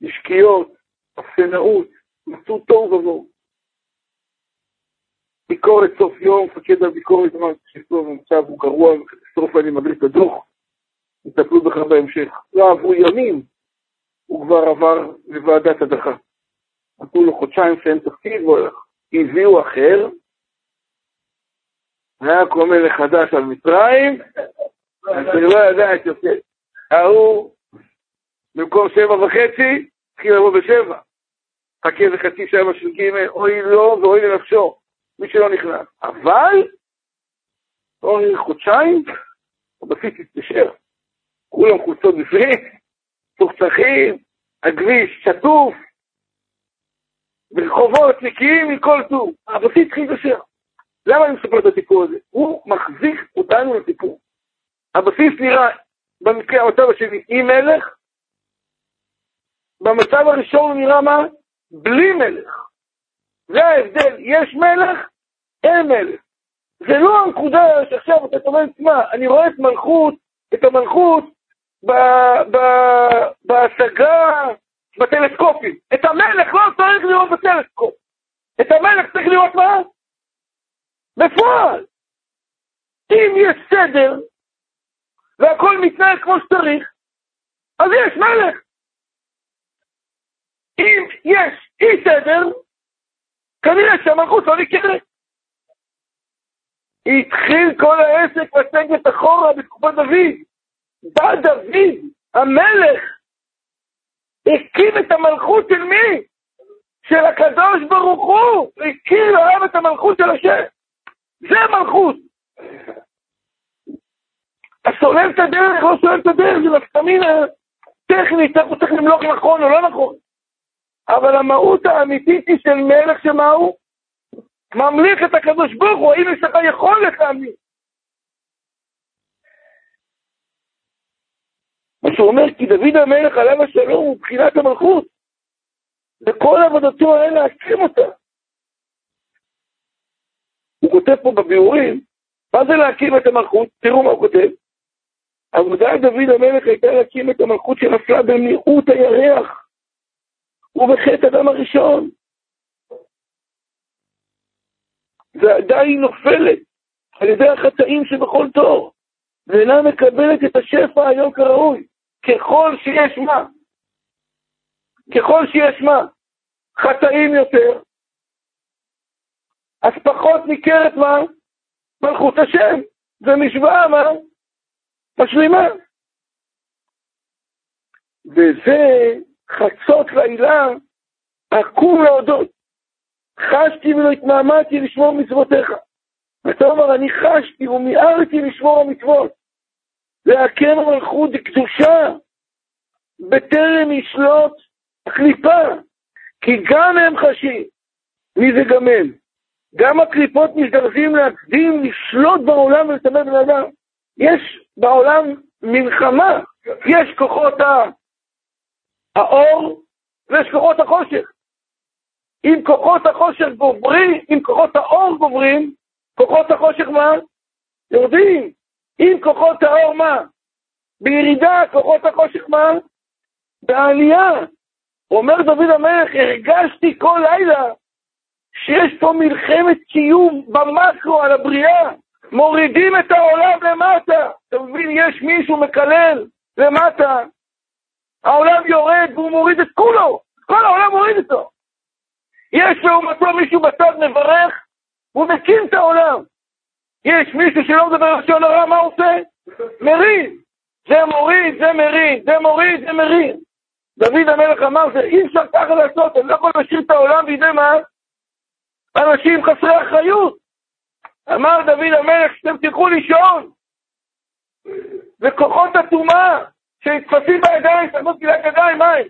משקיעות, אפסנאות, מצאו תוהו ובוהו. ביקורת סוף יום, מפקד הביקורת אמר, תקשיבו, המצב הוא גרוע וקטסטרופה, אני מדליק את הדוח, יטפלו בך בהמשך. לא עברו ימים, הוא כבר עבר לוועדת הדחה. נתנו לו חודשיים שאין תפקיד, הביאו אחר, היה קום מלך חדש על מצרים, אז אני לא ידע את יוסף. ההוא, במקום שבע וחצי, התחיל לבוא בשבע. חכה איזה חצי שבע של ג' אוי לו ואוי לנפשו, מי שלא נכנס. אבל, אוי חודשיים, הבסיס התקשר. כולם חולצות בפנים, צוחצחים, הכביש שטוף, ברחובות נקיים מכל טוב. הבסיס התחיל להתקשר. למה אני מספר את הסיפור הזה? הוא מחזיק אותנו לסיפור. הבסיס נראה, במקרה המצב השני, עם מלך, במצב הראשון הוא נראה מה? בלי מלך. זה ההבדל, יש מלך, אין מלך. זה לא הנקודה שעכשיו אתה אומר, תשמע, אני רואה את מלכות, את המלכות בהשגה, בטלסקופים. את המלך לא צריך לראות בטלסקופ. את המלך צריך לראות מה? בפועל. אם יש סדר, והכל מתנהל כמו שצריך, אז יש מלך. אם יש אי סדר, כנראה שהמלכות לא נקראת. התחיל כל העסק לסגת אחורה בתקופת דוד. בא דוד, המלך, הקים את המלכות של מי? של הקדוש ברוך הוא, הכיר עליו את המלכות של השם. זה מלכות. אז סולל את הדרך, לא סולל את הדרך, זה נפקמינה טכנית, הוא צריך למלוך נכון או לא נכון. אבל המהות האמיתית היא של מלך שמה הוא? ממליך את הקדוש ברוך הוא, האם יש לך יכולת להמליך? מה שאומר, כי דוד המלך עליו השלום הוא בחינת המלכות. וכל עבודתו היה להקים אותה. הוא כותב פה בביאורים, מה זה להקים את המלכות? תראו מה הוא כותב. עבודת דוד המלך הייתה להקים את המלכות שנפלה במיעוט הירח ובחטא אדם הראשון. ועדיין נופלת על ידי החטאים שבכל תור, ואינה מקבלת את השפע היום כראוי, ככל שיש מה. ככל שיש מה. חטאים יותר, אז פחות ניכרת מה? מלכות השם. זה משוואה מה? משלימה. וזה חצות לילה, אקום להודות. חשתי ולא התמהמהתי לשמור מצוותיך. אתה אומר, אני חשתי ומיהרתי לשמור המצוות. להקם מלכות קדושה, בטרם ישלוט הקליפה, כי גם הם חשים. מי זה גם הם? גם הקליפות מזדרזים להקדים לשלוט בעולם ולטמא בן אדם. יש בעולם מלחמה, יש כוחות האור ויש כוחות החושך. אם כוחות החושך גוברים, אם כוחות האור גוברים, כוחות החושך מה? יורדים. אם כוחות האור מה? בירידה, כוחות החושך מה? בעלייה. אומר דוד המלך, הרגשתי כל לילה שיש פה מלחמת קיום במקרו על הבריאה. מורידים את העולם למטה. אתה מבין, יש מישהו מקלל למטה. העולם יורד והוא מוריד את כולו. כל העולם מוריד אותו. יש לעומתו מישהו בצד מברך, הוא מקים את העולם. יש מישהו שלא מדבר לשון הרע, מה הוא עושה? מרים. זה מוריד, זה מרים, זה מוריד, זה מרים. דוד המלך אמר שאי אפשר ככה לעשות, אני לא יכול להשאיר את העולם בידי מה? אנשים חסרי אחריות. אמר דוד המלך שאתם תלכו לישון, וכוחות הטומאה שנתפסים בידיים, תעמוד גילת ידיים, מה הם?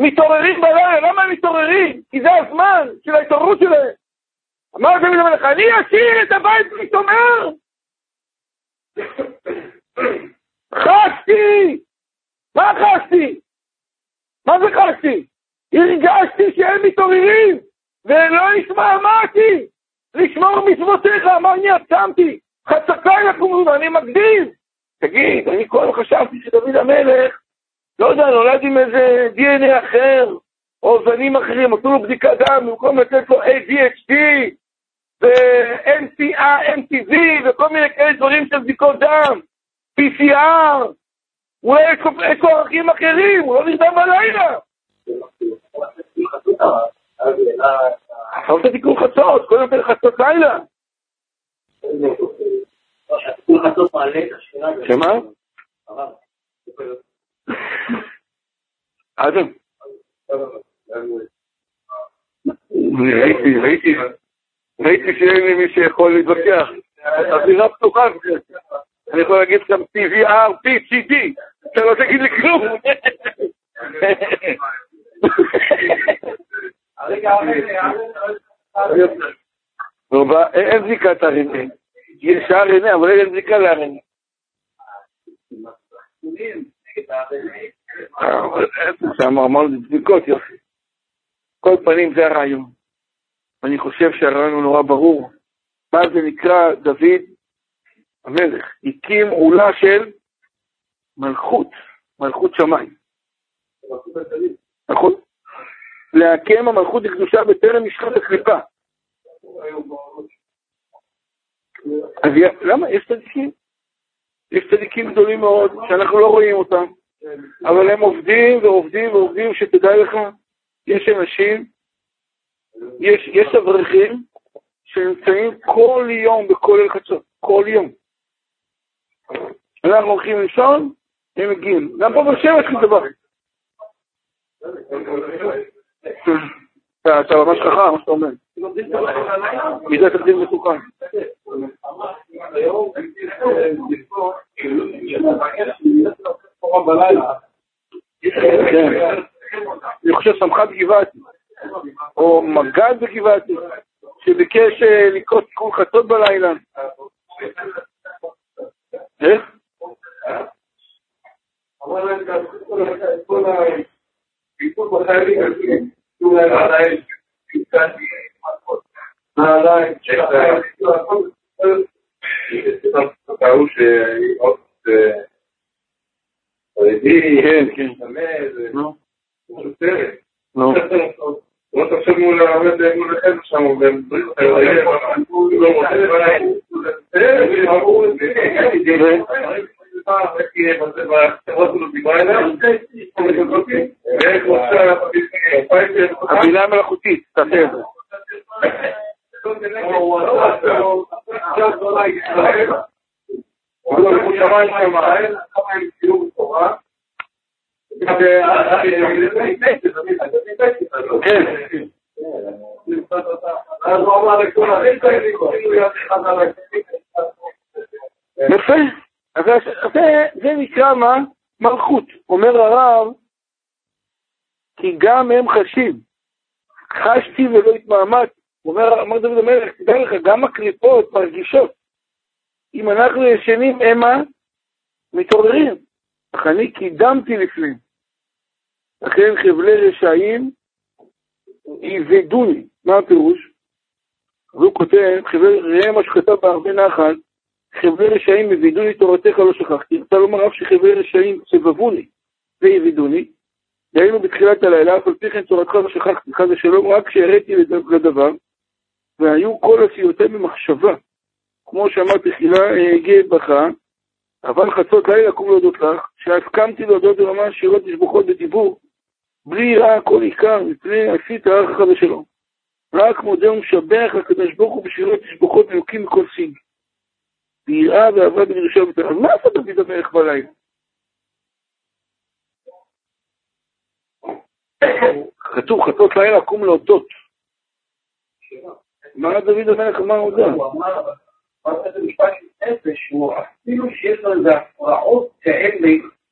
מתעוררים בלילה, למה הם מתעוררים? כי זה הזמן של ההתעוררות שלהם. אמר דוד המלך, אני אשאיר את הבית שומר! חשתי! מה חשתי? מה זה חשתי? הרגשתי שהם מתעוררים, ולא אמרתי, לשמור מצוותיך, אמר אני עצמתי, חצקי לקומו, אני מקדים. תגיד, אני כל חשבתי שדוד המלך, לא יודע, נולד עם איזה דנ"א אחר, או זנים אחרים, עשו לו בדיקת דם, במקום לתת לו ADHD, ו-NCA, וכל מיני כאלה דברים של בדיקות דם, PCR, אולי יש ערכים אחרים, הוא לא נרדם בלילה. עכשיו זה תיקון חצות, קודם כל חצות לילה. שמה? אדם. ראיתי, ראיתי, שאין לי מי שיכול להתווכח. הזירה פתוחה. אני יכול להגיד גם TVR, PCT, אתה לא תגיד לי כלום. אין בדיקת RNA. יש RNA, אבל אין בדיקה ל-RNA. שם אמרנו בדיקות, יופי. כל פנים זה הרעיון. אני חושב שהרעיון הוא נורא ברור. מה זה נקרא דוד המלך? הקים עולה של מלכות, מלכות שמיים. נכון? להקם המלכות לקדושה בטרם משחת הקליפה. אז למה? יש צדיקים. יש צדיקים גדולים מאוד שאנחנו לא רואים אותם, אבל הם עובדים ועובדים ועובדים, שתדע לך, יש אנשים, יש, יש אברכים שנמצאים כל יום בכולל חצות, כל יום. אנחנו הולכים לישון, הם מגיעים. גם פה בשמש זה דבר. אתה ממש חכם, מה שאתה אומר. מזה תקדים מסוכן. אני חושב סמח"ט גבעתי, או מג"ד בגבעתי, שביקש אה, לקרוא תיקון חצות בלילה. איך? כן, כן. du er allein du kannst dir was vor na allein check da ich da kommt ist da da usche ob äh no. No. No so mo la והם הבינה המלאכותית, תעשה את זה. יפה. זה נקרא מה? מלכות. אומר הרב, כי גם הם חשים. חשתי ולא התמהמהתי. אומר, אמר דוד המלך, תדע לך, גם הקליפות מרגישות. אם אנחנו ישנים המה, מתעוררים. אך אני קידמתי לפנים. לכן חבלי רשעים יבדוני. מה הפירוש? והוא כותב, חבלי מה שכתב בהרבה נחל, חבלי רשעים יבידוני תורתך לא שכחתי. רוצה לומר אף שחבלי רשעים סבבוני ויבידוני, דהיינו בתחילת הלילה, אף על פי כן תורתך לא שכחתי, חס ושלום, רק כשהראיתי לדבר, והיו כל עשיותיהם במחשבה. כמו שאמרתי, תחילה הגיע בכה, אבל חצות לילה קום להודות לך, שהסכמתי להודות ממש שירות תשבוכות בדיבור, בלי יראה כל עיקר, מפני עשית ערך חד ושלום. רק מודה ומשבח לקדוש ברוך הוא בשירות תשבוכות אלוקים מכל סיג. ואהבה בדרישה ובתל. אז מה עשה דוד המלך בלילה? כתוב חצות לילה קום להודות. מה דוד המלך אמר הודעה? הוא אמר, אמר את המשפט של נפש, הוא אפילו שיש לו איזה הפרעות כאלה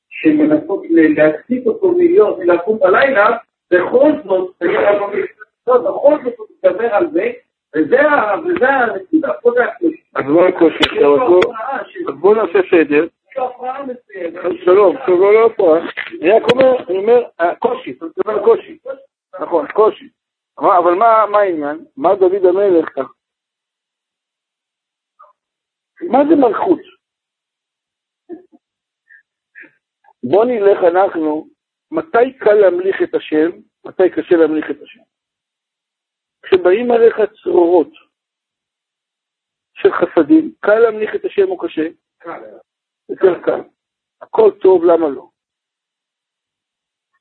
שמנסות להחזיק אותו מלהיות, לקום בלילה, בכל זאת, בכל זאת הוא מדבר על זה, וזה הנקודה, פה זה הקושי. אז בואו הקושי, אז בואו נעשה סדר. שלום, טוב, לא, לא הפרעה. אני רק אומר, אני אומר, קושי, אתה על קושי. נכון, קושי. אבל מה העניין? מה דוד המלך כך? מה זה מלכות? בוא נלך אנחנו, מתי קל להמליך את השם, מתי קשה להמליך את השם? כשבאים עליך צרורות של חסדים, קל להמליך את השם או קשה? קל. יותר קל. הכל טוב, למה לא?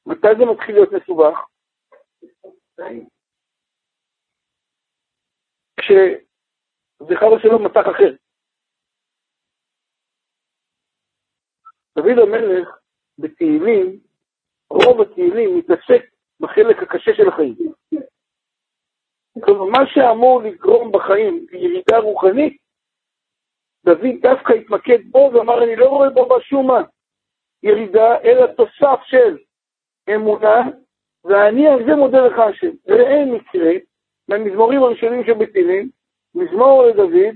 מתי זה מתחיל להיות מסובך? חבר שלו מסך אחר. דוד המלך בתהילים, רוב התהילים מתעסק בחלק הקשה של החיים. כלומר, מה שאמור לגרום בחיים לירידה רוחנית, דוד דווקא התמקד בו ואמר, אני לא רואה בו בשום מה ירידה, אלא תוסף של אמונה, ואני על זה מודה לך השם. ראה מקרה מהמזמורים הראשונים שבתהילים, מזמור לדוד,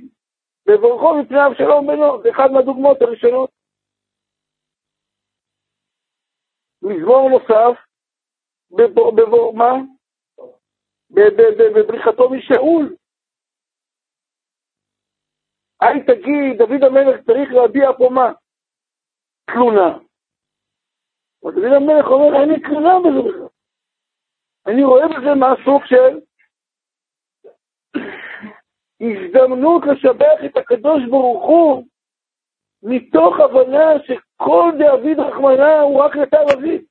בברכו מפני אבשלום בנו, זה אחד מהדוגמאות הראשונות. מזמור נוסף, בבור מה? בבריחתו משאול. אל תגיד, דוד המלך צריך להביע פה מה? תלונה. דוד המלך אומר, אין לי תלונה בזה בכלל. אני רואה בזה מה סוג של הזדמנות לשבח את הקדוש ברוך הוא מתוך הבנה שכל דאביד רחמנה הוא רק לתא דוד.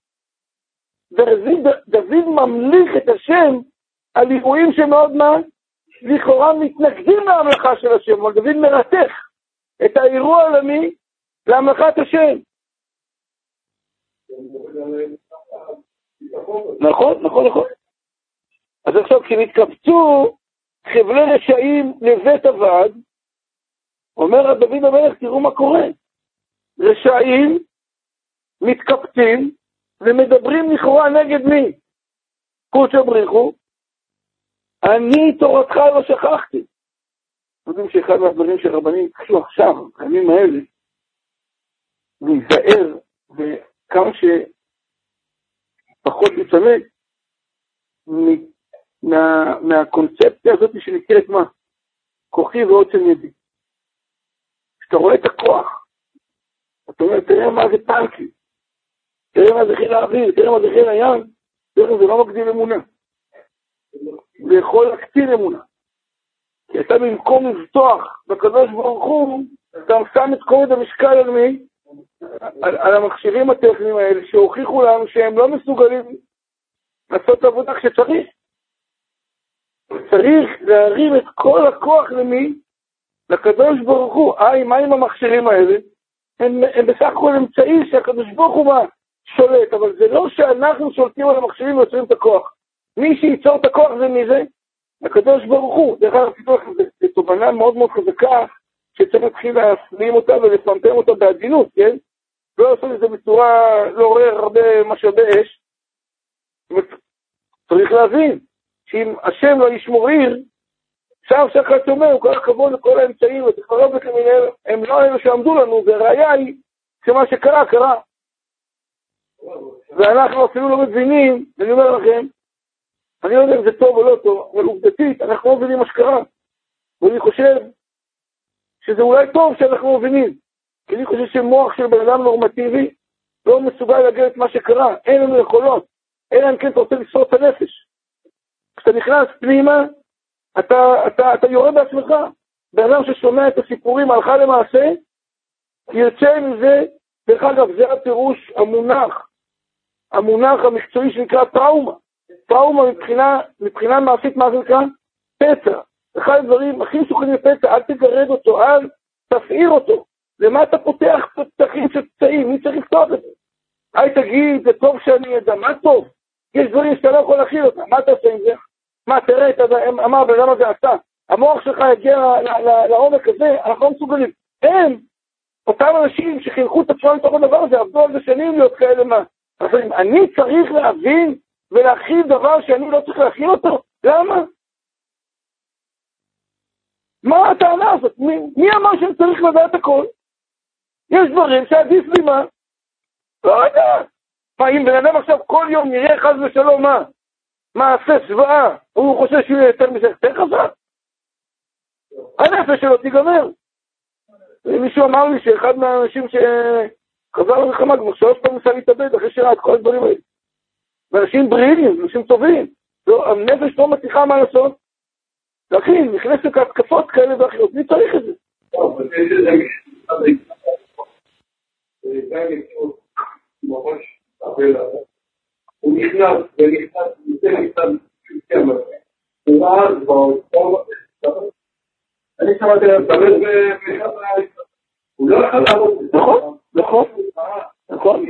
דוד, דוד ממליך את השם על אירועים שמאוד מה? לכאורה מתנגדים להמלכה של השם, אבל דוד מרתך את האירוע העולמי להמלכת השם. נכון, נכון, נכון. אז עכשיו כשנתקבצו חבלי רשעים לבית הוועד, אומר דוד המלך, תראו מה קורה. רשעים מתקפצים ומדברים לכאורה נגד מי? קודשא בריחו, אני תורתך לא שכחתי. יודעים שאחד מהדברים שרבנים התחילו עכשיו, בימים האלה, להיזהר וכמה שפחות להיצמד מה, מהקונספציה הזאת שנקראת מה? כוחי ועוצם ידי. כשאתה רואה את הכוח, אתה אומר, תראה מה זה טנקים, תראה מה זה חיל האוויר, תראה מה זה חיל הים, תראה, זה לא מגדיל אמונה. זה יכול להקטין אמונה. כי אתה במקום לפתוח בקדוש ברוך הוא, אתה שם את כובד המשקל על מי? על, על המכשירים הטכניים האלה שהוכיחו לנו שהם לא מסוגלים לעשות עבודה כשצריך. צריך להרים את כל הכוח למי? לקדוש ברוך הוא. היי, מה עם המכשירים האלה? הם, הם בסך הכל אמצעי שהקדוש ברוך הוא? שולט, אבל זה לא שאנחנו שולטים על המכשירים ויוצרים את הכוח. מי שייצור את הכוח זה מי זה? הקדוש ברוך הוא. דרך אגב, זו תובנה מאוד מאוד חזקה, שצריך להתחיל להפנים אותה ולפמפם אותה בעדינות, כן? לא לעשות את זה בצורה, לעורר הרבה משאבי אש. צריך להבין, שאם השם לא ישמור עיר, שם שחט אומר, כל הכבוד לכל האמצעים והטכנולוגיות למיניהם, הם לא אלו שעמדו לנו, והראיה היא שמה שקרה, קרה. ואנחנו אפילו לא מבינים, ואני אומר לכם, אני לא יודע אם זה טוב או לא טוב, אבל עובדתית, אנחנו לא מבינים מה שקרה. ואני חושב שזה אולי טוב שאנחנו מבינים, כי אני חושב שמוח של בן אדם נורמטיבי לא מסוגל להגיד את מה שקרה, אין לנו יכולות, אלא אם כן אתה רוצה לשרוד את הנפש. כשאתה נכנס פנימה, אתה, אתה, אתה יורה בעצמך. בן אדם ששומע את הסיפורים הלכה למעשה, יוצא מזה, דרך אגב, זה הפירוש המונח, המונח המקצועי שנקרא טראומה. טראומה מבחינה, מבחינה מעשית, מה זה נקרא? פצע. אחד הדברים הכי מסוכנים בפצע, אל תגרד אותו, אל תפעיר אותו. למה אתה פותח פתחים של פצעים? מי צריך לפתוח את זה? אל תגיד, זה טוב שאני אדע, מה טוב? יש דברים שאתה לא יכול להכיל אותם, מה אתה עושה עם זה? מה, תראה, אתה אמר בן אדם הזה עשה, המוח שלך יגיע לעומק הזה, אנחנו לא מסוגלים. הם, אותם אנשים שחינכו את עצמם לתוך הדבר הזה, עבדו על זה שנים להיות כאלה מה. אני צריך להבין ולהכיל דבר שאני לא צריך להכיל אותו? למה? מה הטענה הזאת? מי, מי אמר שאני צריך לדעת הכל? יש דברים שעדיף לי מה? לא יודע. מה, אם בן אדם עכשיו כל יום יראה חס ושלום מה? מעשה זוועה, הוא חושב שהוא יהיה יותר מזה יותר חזק? הנפש שלו תיגמר. מישהו אמר לי שאחד מהאנשים שחזר למלחמה כבר שלוש פעמים ניסה להתאבד אחרי שראה את כל הדברים האלה. ואנשים בריאים, אנשים טובים. לא, הנפש לא מצליחה מה לעשות. להכין, נכנסת להתקפות כאלה ואחרות, מי צריך את זה? הוא נכנס ונכנס, יוצא נכנס, ואז אני שמעתי עליו מדבר הוא לא יכול לעבוד. נכון, נכון, נכון.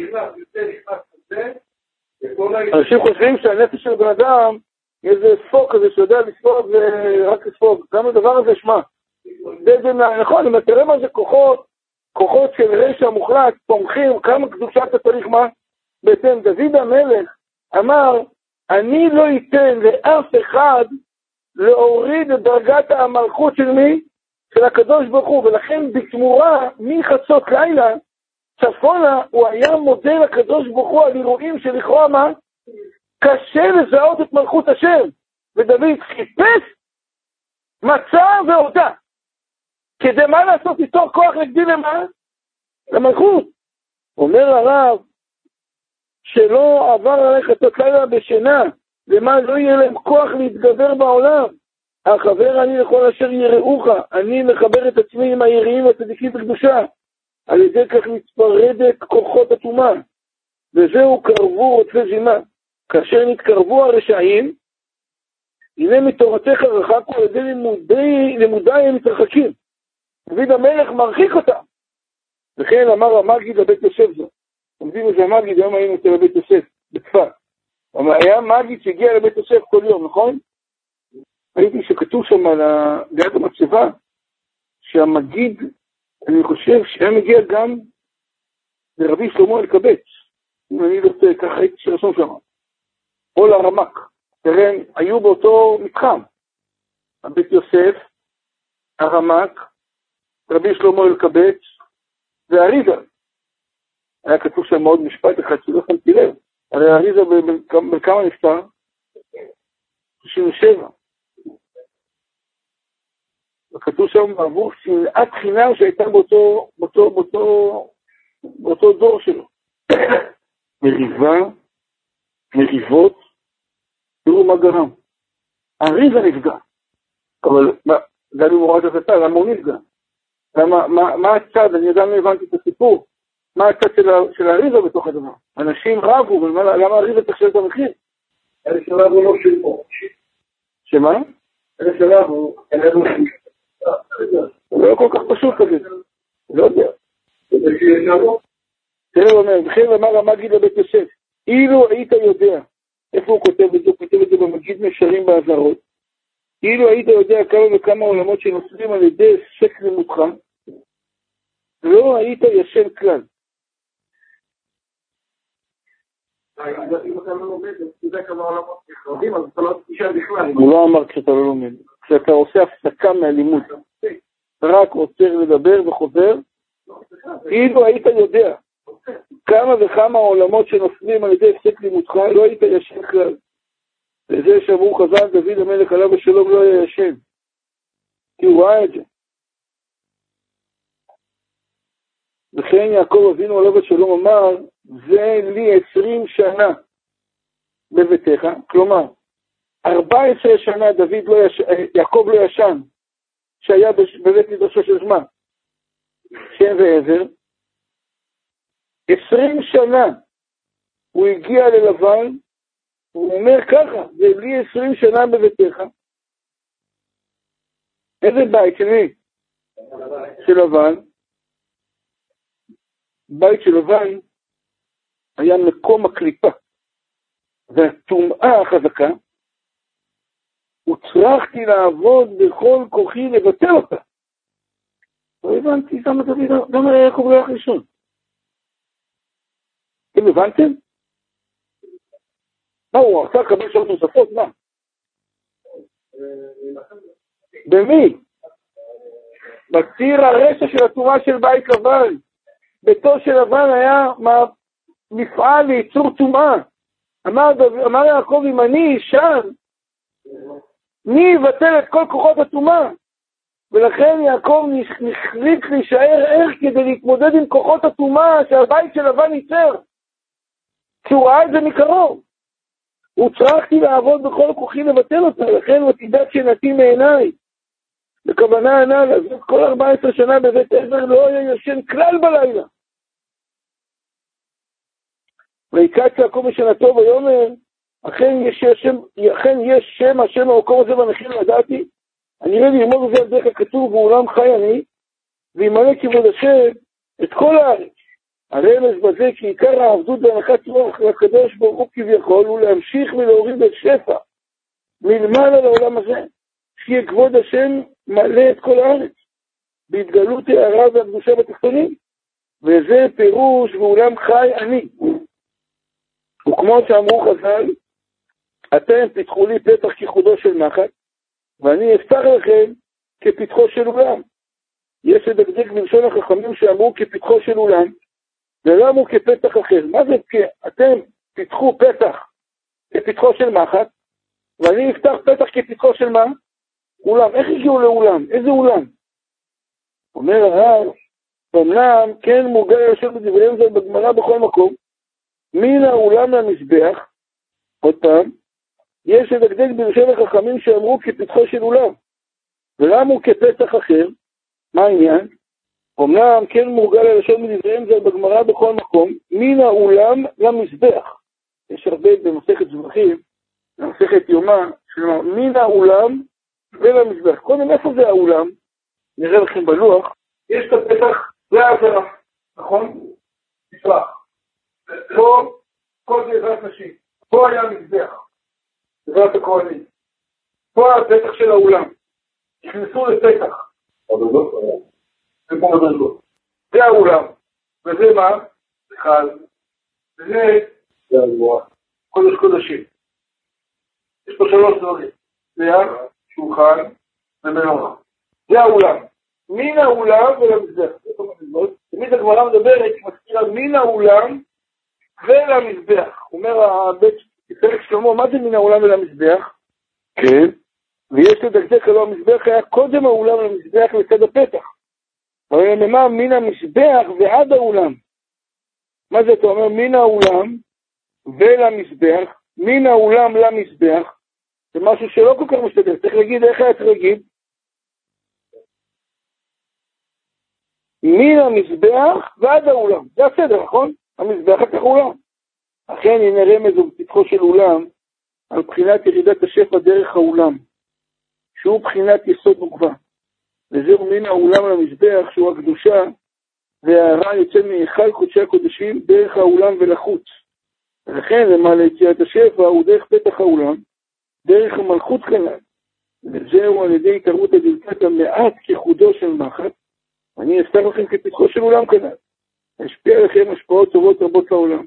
אנשים חושבים שהנפש של בן אדם, איזה ספוג כזה שיודע לספוג ורק לספוג. גם הדבר הזה, שמע, נכון, אם אתה רואה מה זה כוחות, כוחות של רשע מוחלט, תומכים, כמה קדושה אתה צריך מה? בהתאם, דוד המלך אמר, אני לא אתן לאף אחד להוריד את דרגת המלכות של מי? של הקדוש ברוך הוא, ולכן בתמורה, מחצות לילה, צפונה, הוא היה מודה לקדוש ברוך הוא על אירועים שלכאורה מה? קשה לזהות את מלכות השם. ודוד חיפש, מצא והודה. כדי מה לעשות איתו כוח נגדי למה? למלכות. אומר הרב, שלא עבר עליך את לילה בשינה, למה לא יהיה להם כוח להתגבר בעולם. החבר אני לכל אשר יראוך, אני מחבר את עצמי עם היראים והצדיקים בקדושה. על ידי כך מתפרדת כוחות הטומאה. וזהו קרבו רוצה זימה. כאשר נתקרבו הרשעים, הנה מתורתך רחקו על ידי לימודי, לימודיי הם מתרחקים. דוד המלך מרחיק אותם. וכן אמר המגיד לבית יוסף זאת. עומדים איזה מגיד, היום היינו אצל בית יוסף, בצפת. היה מגיד שהגיע לבית יוסף כל יום, נכון? ראיתי שכתוב שם על ליד המצבה, שהמגיד, אני חושב שהיה מגיע גם לרבי שלמה אלקבץ, אם אני לא טועה, ככה הייתי שרשום שם, או לרמק. תראה, היו באותו מתחם, הבית יוסף, הרמק, רבי שלמה אלקבץ והאריזה. היה כתוב שם עוד משפט אחד שלא שמתי לב, הרי האריזה בכמה נפטר? 97. וכתוב שם בעבור שנאת חינם שהייתה באותו, באותו, באותו, באותו דור שלו. מריבה, מריבות, תראו מה גרם. הריבה נפגע, אבל גם אם הוא ראה את הסתה, למה הוא נפגע? למה, מה, מה הצד, אני עדיין לא הבנתי את הסיפור, מה הצד של, של הריבה בתוך הדבר? אנשים רבו, למה הריבה תחשב את המחיר? אלה שרבו לא שילמו. שמה? אלה שרבו, אלה לא שילמו. זה לא כל כך פשוט כזה, לא יודע. תראה, הוא אומר, וכן אמר המגיד לבית יוסף, אילו היית יודע, איפה הוא כותב את זה? הוא כותב את זה במגיד משרים באזהרות, אילו היית יודע כמה וכמה עולמות שנוסעים על ידי היסק לימודך, לא היית ישן כלל. הוא לא אמר כשאתה לא לומד, כשאתה עושה הפסקה מהלימוד, רק עוצר לדבר וחוזר, כאילו היית יודע כמה וכמה עולמות שנופלים על ידי הפסק לימודך, לא היית ישן כלל. וזה שאמרו חז"ל דוד המלך עליו השלום לא היה ישן, כי הוא ראה את זה. וכן יעקב אבינו עליו השלום אמר, זה לי עשרים שנה בביתך, כלומר, ארבע עשרה שנה דוד לא יש... יעקב לא ישן, שהיה בבית מדרשו של זמן, שם ועזר, עשרים שנה הוא הגיע ללבן, הוא אומר ככה, זה לי עשרים שנה בביתך, איזה בית של מי? של לבן. בית של לבן היה מקום הקליפה, והטומאה החזקה, הוצרכתי לעבוד בכל כוחי לבטל אותה. לא הבנתי למה דוד, למה יעקב לא הלך לישון. אתם הבנתם? מה, הוא רצה לקבל שעות נוספות? מה? במי? בציר הרשע של התורה של בית לבן. ביתו של לבן היה מפעל לייצור טומאה. אמר, אמר יעקב, אם אני אישן, מי יבטל את כל כוחות הטומאה? ולכן יעקב נחליט להישאר ער כדי להתמודד עם כוחות הטומאה שהבית של לבן ייצר. כי הוא ראה את זה מקרוב. הוצרכתי לעבוד בכל כוחי לבטל אותה, לכן ותדעת שנתי מעיניי. בכוונה הנ"ל, אז כל 14 שנה בבית עזר לא היה ישן כלל בלילה. ויקץ יעקב משנתו ויאמר, אכן יש שם, אכן יש שם השם המקום הזה במחיר לדעתי, אני אראה ללמוד את זה על דרך הכתוב, ואולם חי אני, וימלא כבוד השם את כל הארץ. הרמז בזה כי עיקר העבדות בהנחת רוח לקדוש ברוך הוא כביכול הוא להמשיך ולהוריד את שפע מלמעלה לעולם הזה, שיהיה כבוד השם מלא את כל הארץ, בהתגלות הערה והקדושה בתחתונים. וזה פירוש ואולם חי אני. וכמו שאמרו חז"ל, אתם פיתחו לי פתח כחודו של נחת, ואני אפתח לכם כפתחו של אולם. יש לדקדק בלשון החכמים שאמרו כפתחו של אולם, ולמה הוא כפתח אחר? מה זה אתם פיתחו פתח כפתחו של מחט, ואני אפתח פתח כפתחו של מה? אולם. איך הגיעו לאולם? איזה אולם? אומר הרב, אמנם כן מורגל לשבת בדבריהם זה בגמרא בכל מקום, מן האולם למזבח, עוד פעם, יש לדקדק בלשון החכמים שאמרו כפתחו של אולם. ולמה הוא כפתח אחר? מה העניין? אמנם כן מורגל הלשון מדבריהם זה בגמרא בכל מקום, מן האולם למזבח. יש הרבה במסכת זבחים, במסכת יומא, שלמה, מן האולם ולמזבח. קודם, איפה זה האולם? נראה לכם בלוח. יש את הפתח, זה העזרה, נכון? תסלח. פה, כל זה עזרת נשים. פה היה מזבח, עזרת הכהנים. פה הפתח של האולם. נכנסו לפתח. זה האולם, וזה מה? אחד, וזה קודש קודשים. יש פה שלוש דברים, ליד, שולחן ומנורה. זה האולם. מן האולם ולמזבח. תמיד הגמרא מדברת, מזכירה מן האולם ולמזבח. אומר הבית, פרק שלמה, מה זה מן האולם ולמזבח? כן. ויש לדקדק הלא המזבח היה קודם האולם למזבח לצד הפתח. הרי נאמר מן המזבח ועד האולם. מה זה אתה אומר? מן האולם ולמזבח, מן האולם למזבח, זה משהו שלא כל כך משתדל, צריך להגיד, איך היה צריך להגיד? מן המזבח ועד האולם, זה הסדר, נכון? המזבח אחר אולם. אכן הנה רמז ובפתחו של אולם על בחינת ירידת השפע דרך האולם, שהוא בחינת יסוד מוגבה. וזהו מן האולם למזבח שהוא הקדושה, והרע יוצא מהיכל קודשי הקודשים דרך האולם ולחוץ. ולכן למעלה יציאת השפע הוא דרך פתח האולם, דרך המלכות כנ"ל. וזהו על ידי התערבות הדלקת המעט כחודו של מחט, אני אפתח לכם כפתחו של אולם כנ"ל. אשפיע לכם השפעות טובות רבות לעולם.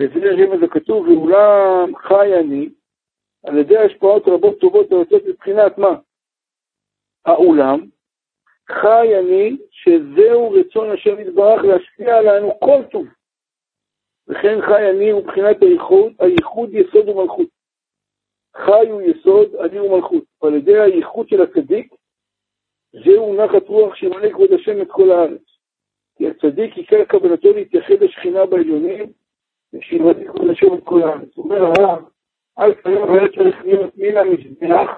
וזה הרמז הכתוב, ואולם חי אני, על ידי השפעות רבות טובות היוצאות מבחינת מה? האולם, חי אני, שזהו רצון השם יתברך להשפיע עלינו כל טוב. וכן חי אני הוא מבחינת הייחוד, הייחוד יסוד ומלכות. חי הוא יסוד, אני הוא מלכות. ועל ידי הייחוד של הצדיק, זהו נחת רוח שמלא כבוד השם את כל הארץ. כי הצדיק עיקר כוונתו להתייחד לשכינה בעליונים, כבוד השם את כל הארץ. אומר הרב, אל תהיה והיה צריך להיות מן המזבח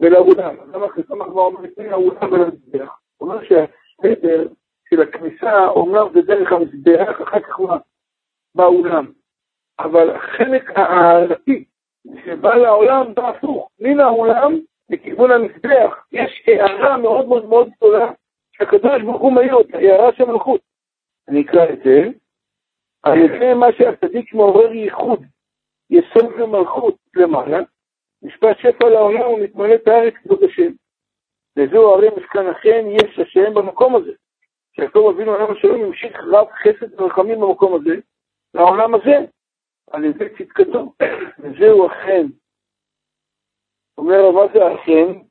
ולאולם. למה כמה כבר אומרת מן האולם ולמזבח? הוא אומר שהסדר של הכניסה, אומנם זה דרך המזבח, אחר כך הוא באולם. אבל החלק הערתי שבא לעולם בא הפוך, מן האולם לכיוון המזבח, יש הערה מאוד מאוד מאוד גדולה שהקדוש ברוך הוא מעיר אותה, הערה של מלכות. אני אקרא את זה. על ידי מה שהצדיק מעורר ייחוד, יסוד ומלכות למעלה, משפט שפע לעולם ומתמלא את הארץ כבוד השם. וזהו הרי מסכן אכן יש השם במקום הזה. שיעקב אבינו עליו השלום המשיך רב חסד ורחמים במקום הזה, לעולם הזה, על ידי צדקתו. וזהו אכן. אומר, מה זה אכן?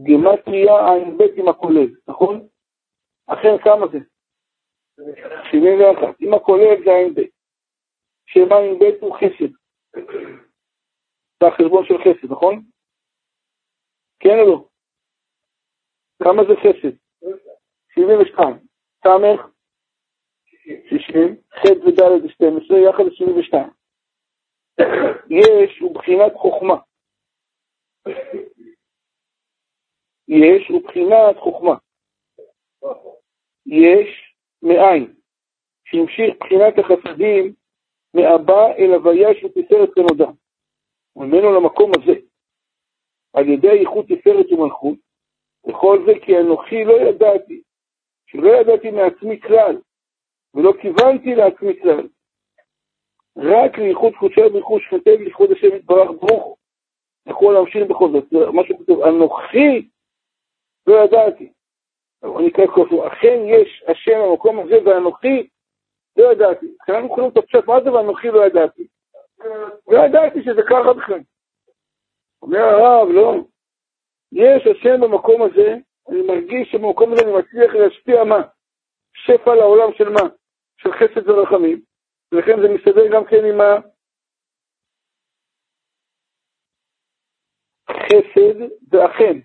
גימטריה ע"ב עם הכולל, נכון? אכן כמה זה? 71. עם הכולל זה ע"ב. שם ע"ב הוא חסד. זה החשבון של חסד, נכון? כן או לא? כמה זה חסד? 72. סמך? 60. ח' וד' זה 12, יחד זה 72. יש הוא בחינת חוכמה. יש הוא בחינת חוכמה. יש מאין, שהמשיך בחינת החסדים מאבא אל הוויה של תפארת כנודע. וממנו למקום הזה, על ידי איכות תפארת ומלכות, וכל זה כי אנוכי לא ידעתי, שלא ידעתי מעצמי כלל, ולא כיוונתי לעצמי כלל. רק לאיכות חודשי וברכוש כותב לכבוד השם יתברך ברוך יכול להמשיך בכל זאת, מה שכותב, אנוכי לא ידעתי. אני אקרא כפו, אכן יש השם במקום הזה ואנוכי לא ידעתי. כשאנחנו קוראים את הפשט, מה זה ואנוכי לא ידעתי? לא ידעתי שזה ככה בכלל. אומר הרב, לא. יש השם במקום הזה, אני מרגיש שבמקום הזה אני מצליח להשפיע מה? שפע לעולם של מה? של חסד ורחמים. ולכן זה מסתדר גם כן עם ה... חסד ואכן.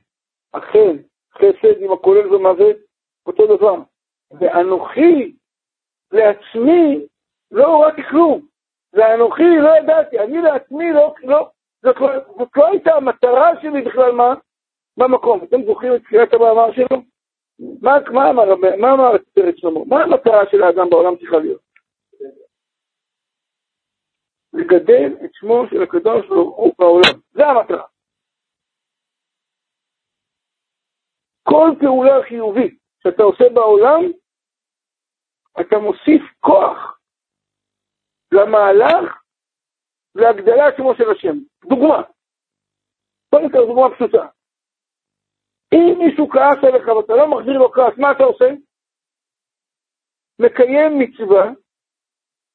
אכן, חסד עם הכולל ומוות, אותו דבר. ואנוכי לעצמי לא ראיתי כלום. ואנוכי לא ידעתי, אני לעצמי לא, לא, זאת לא, זאת לא הייתה המטרה שלי בכלל, מה? במקום. אתם זוכרים את תחילת המאמר שלו? מה, מה אמר, מה אמר פרץ שלמה? מה המטרה של האדם בעולם צריכה להיות? לגדל את שמו של הקדוש ברוך הוא בעולם. זה המטרה. כל פעולה חיובית שאתה עושה בעולם, אתה מוסיף כוח למהלך להגדלת שמו של השם. דוגמה. קודם כל דוגמה פשוטה. אם מישהו כעס עליך ואתה לא מחזיר לו כעס, מה אתה עושה? מקיים מצווה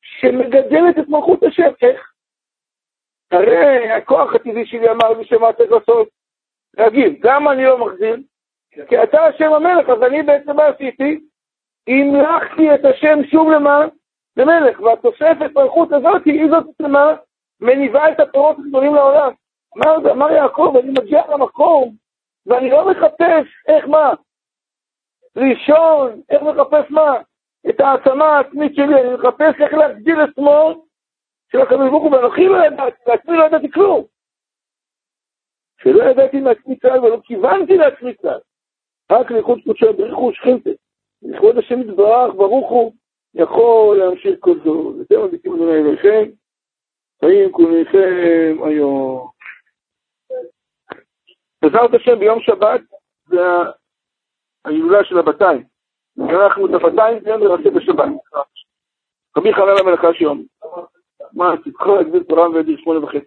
שמגדלת את מלכות השם. איך? הרי הכוח הטבעי שלי אמר לי שמה צריך לעשות? להגיב. למה אני לא מחזיר? כי אתה השם המלך, אז אני בעצם מה עשיתי? המלכתי את השם שוב למה? למלך, והתוספת מלכות הזאת היא זאת למה? מניבה את הפירות הגדולים לעולם. אמר, אמר יעקב, אני מגיע למקום, ואני לא מחפש איך מה? ראשון, איך מחפש מה? את העצמה העצמית שלי, אני מחפש איך להגדיל את שמו של הקדוש ברוך הוא, ואנוכי לא ידעתי, לעצמי לא ידעתי כלום. שלא ידעתי מעצמי כלל ולא כיוונתי לעצמי כלל. רק לאיכות קודשו בריחו ושכינתה. לכבוד השם יתברך, ברוך הוא, יכול להמשיך כל זאת. אתם מביטים אדוני אליכם, חיים כולכם היום. בעזרת השם ביום שבת זה ההילולה של הבתיים. אנחנו את הבתיים ביום נרצה בשבת. רבי חנן המלך יום. מה, תתחו להגביל תורה ועדיר שמונה וחצי.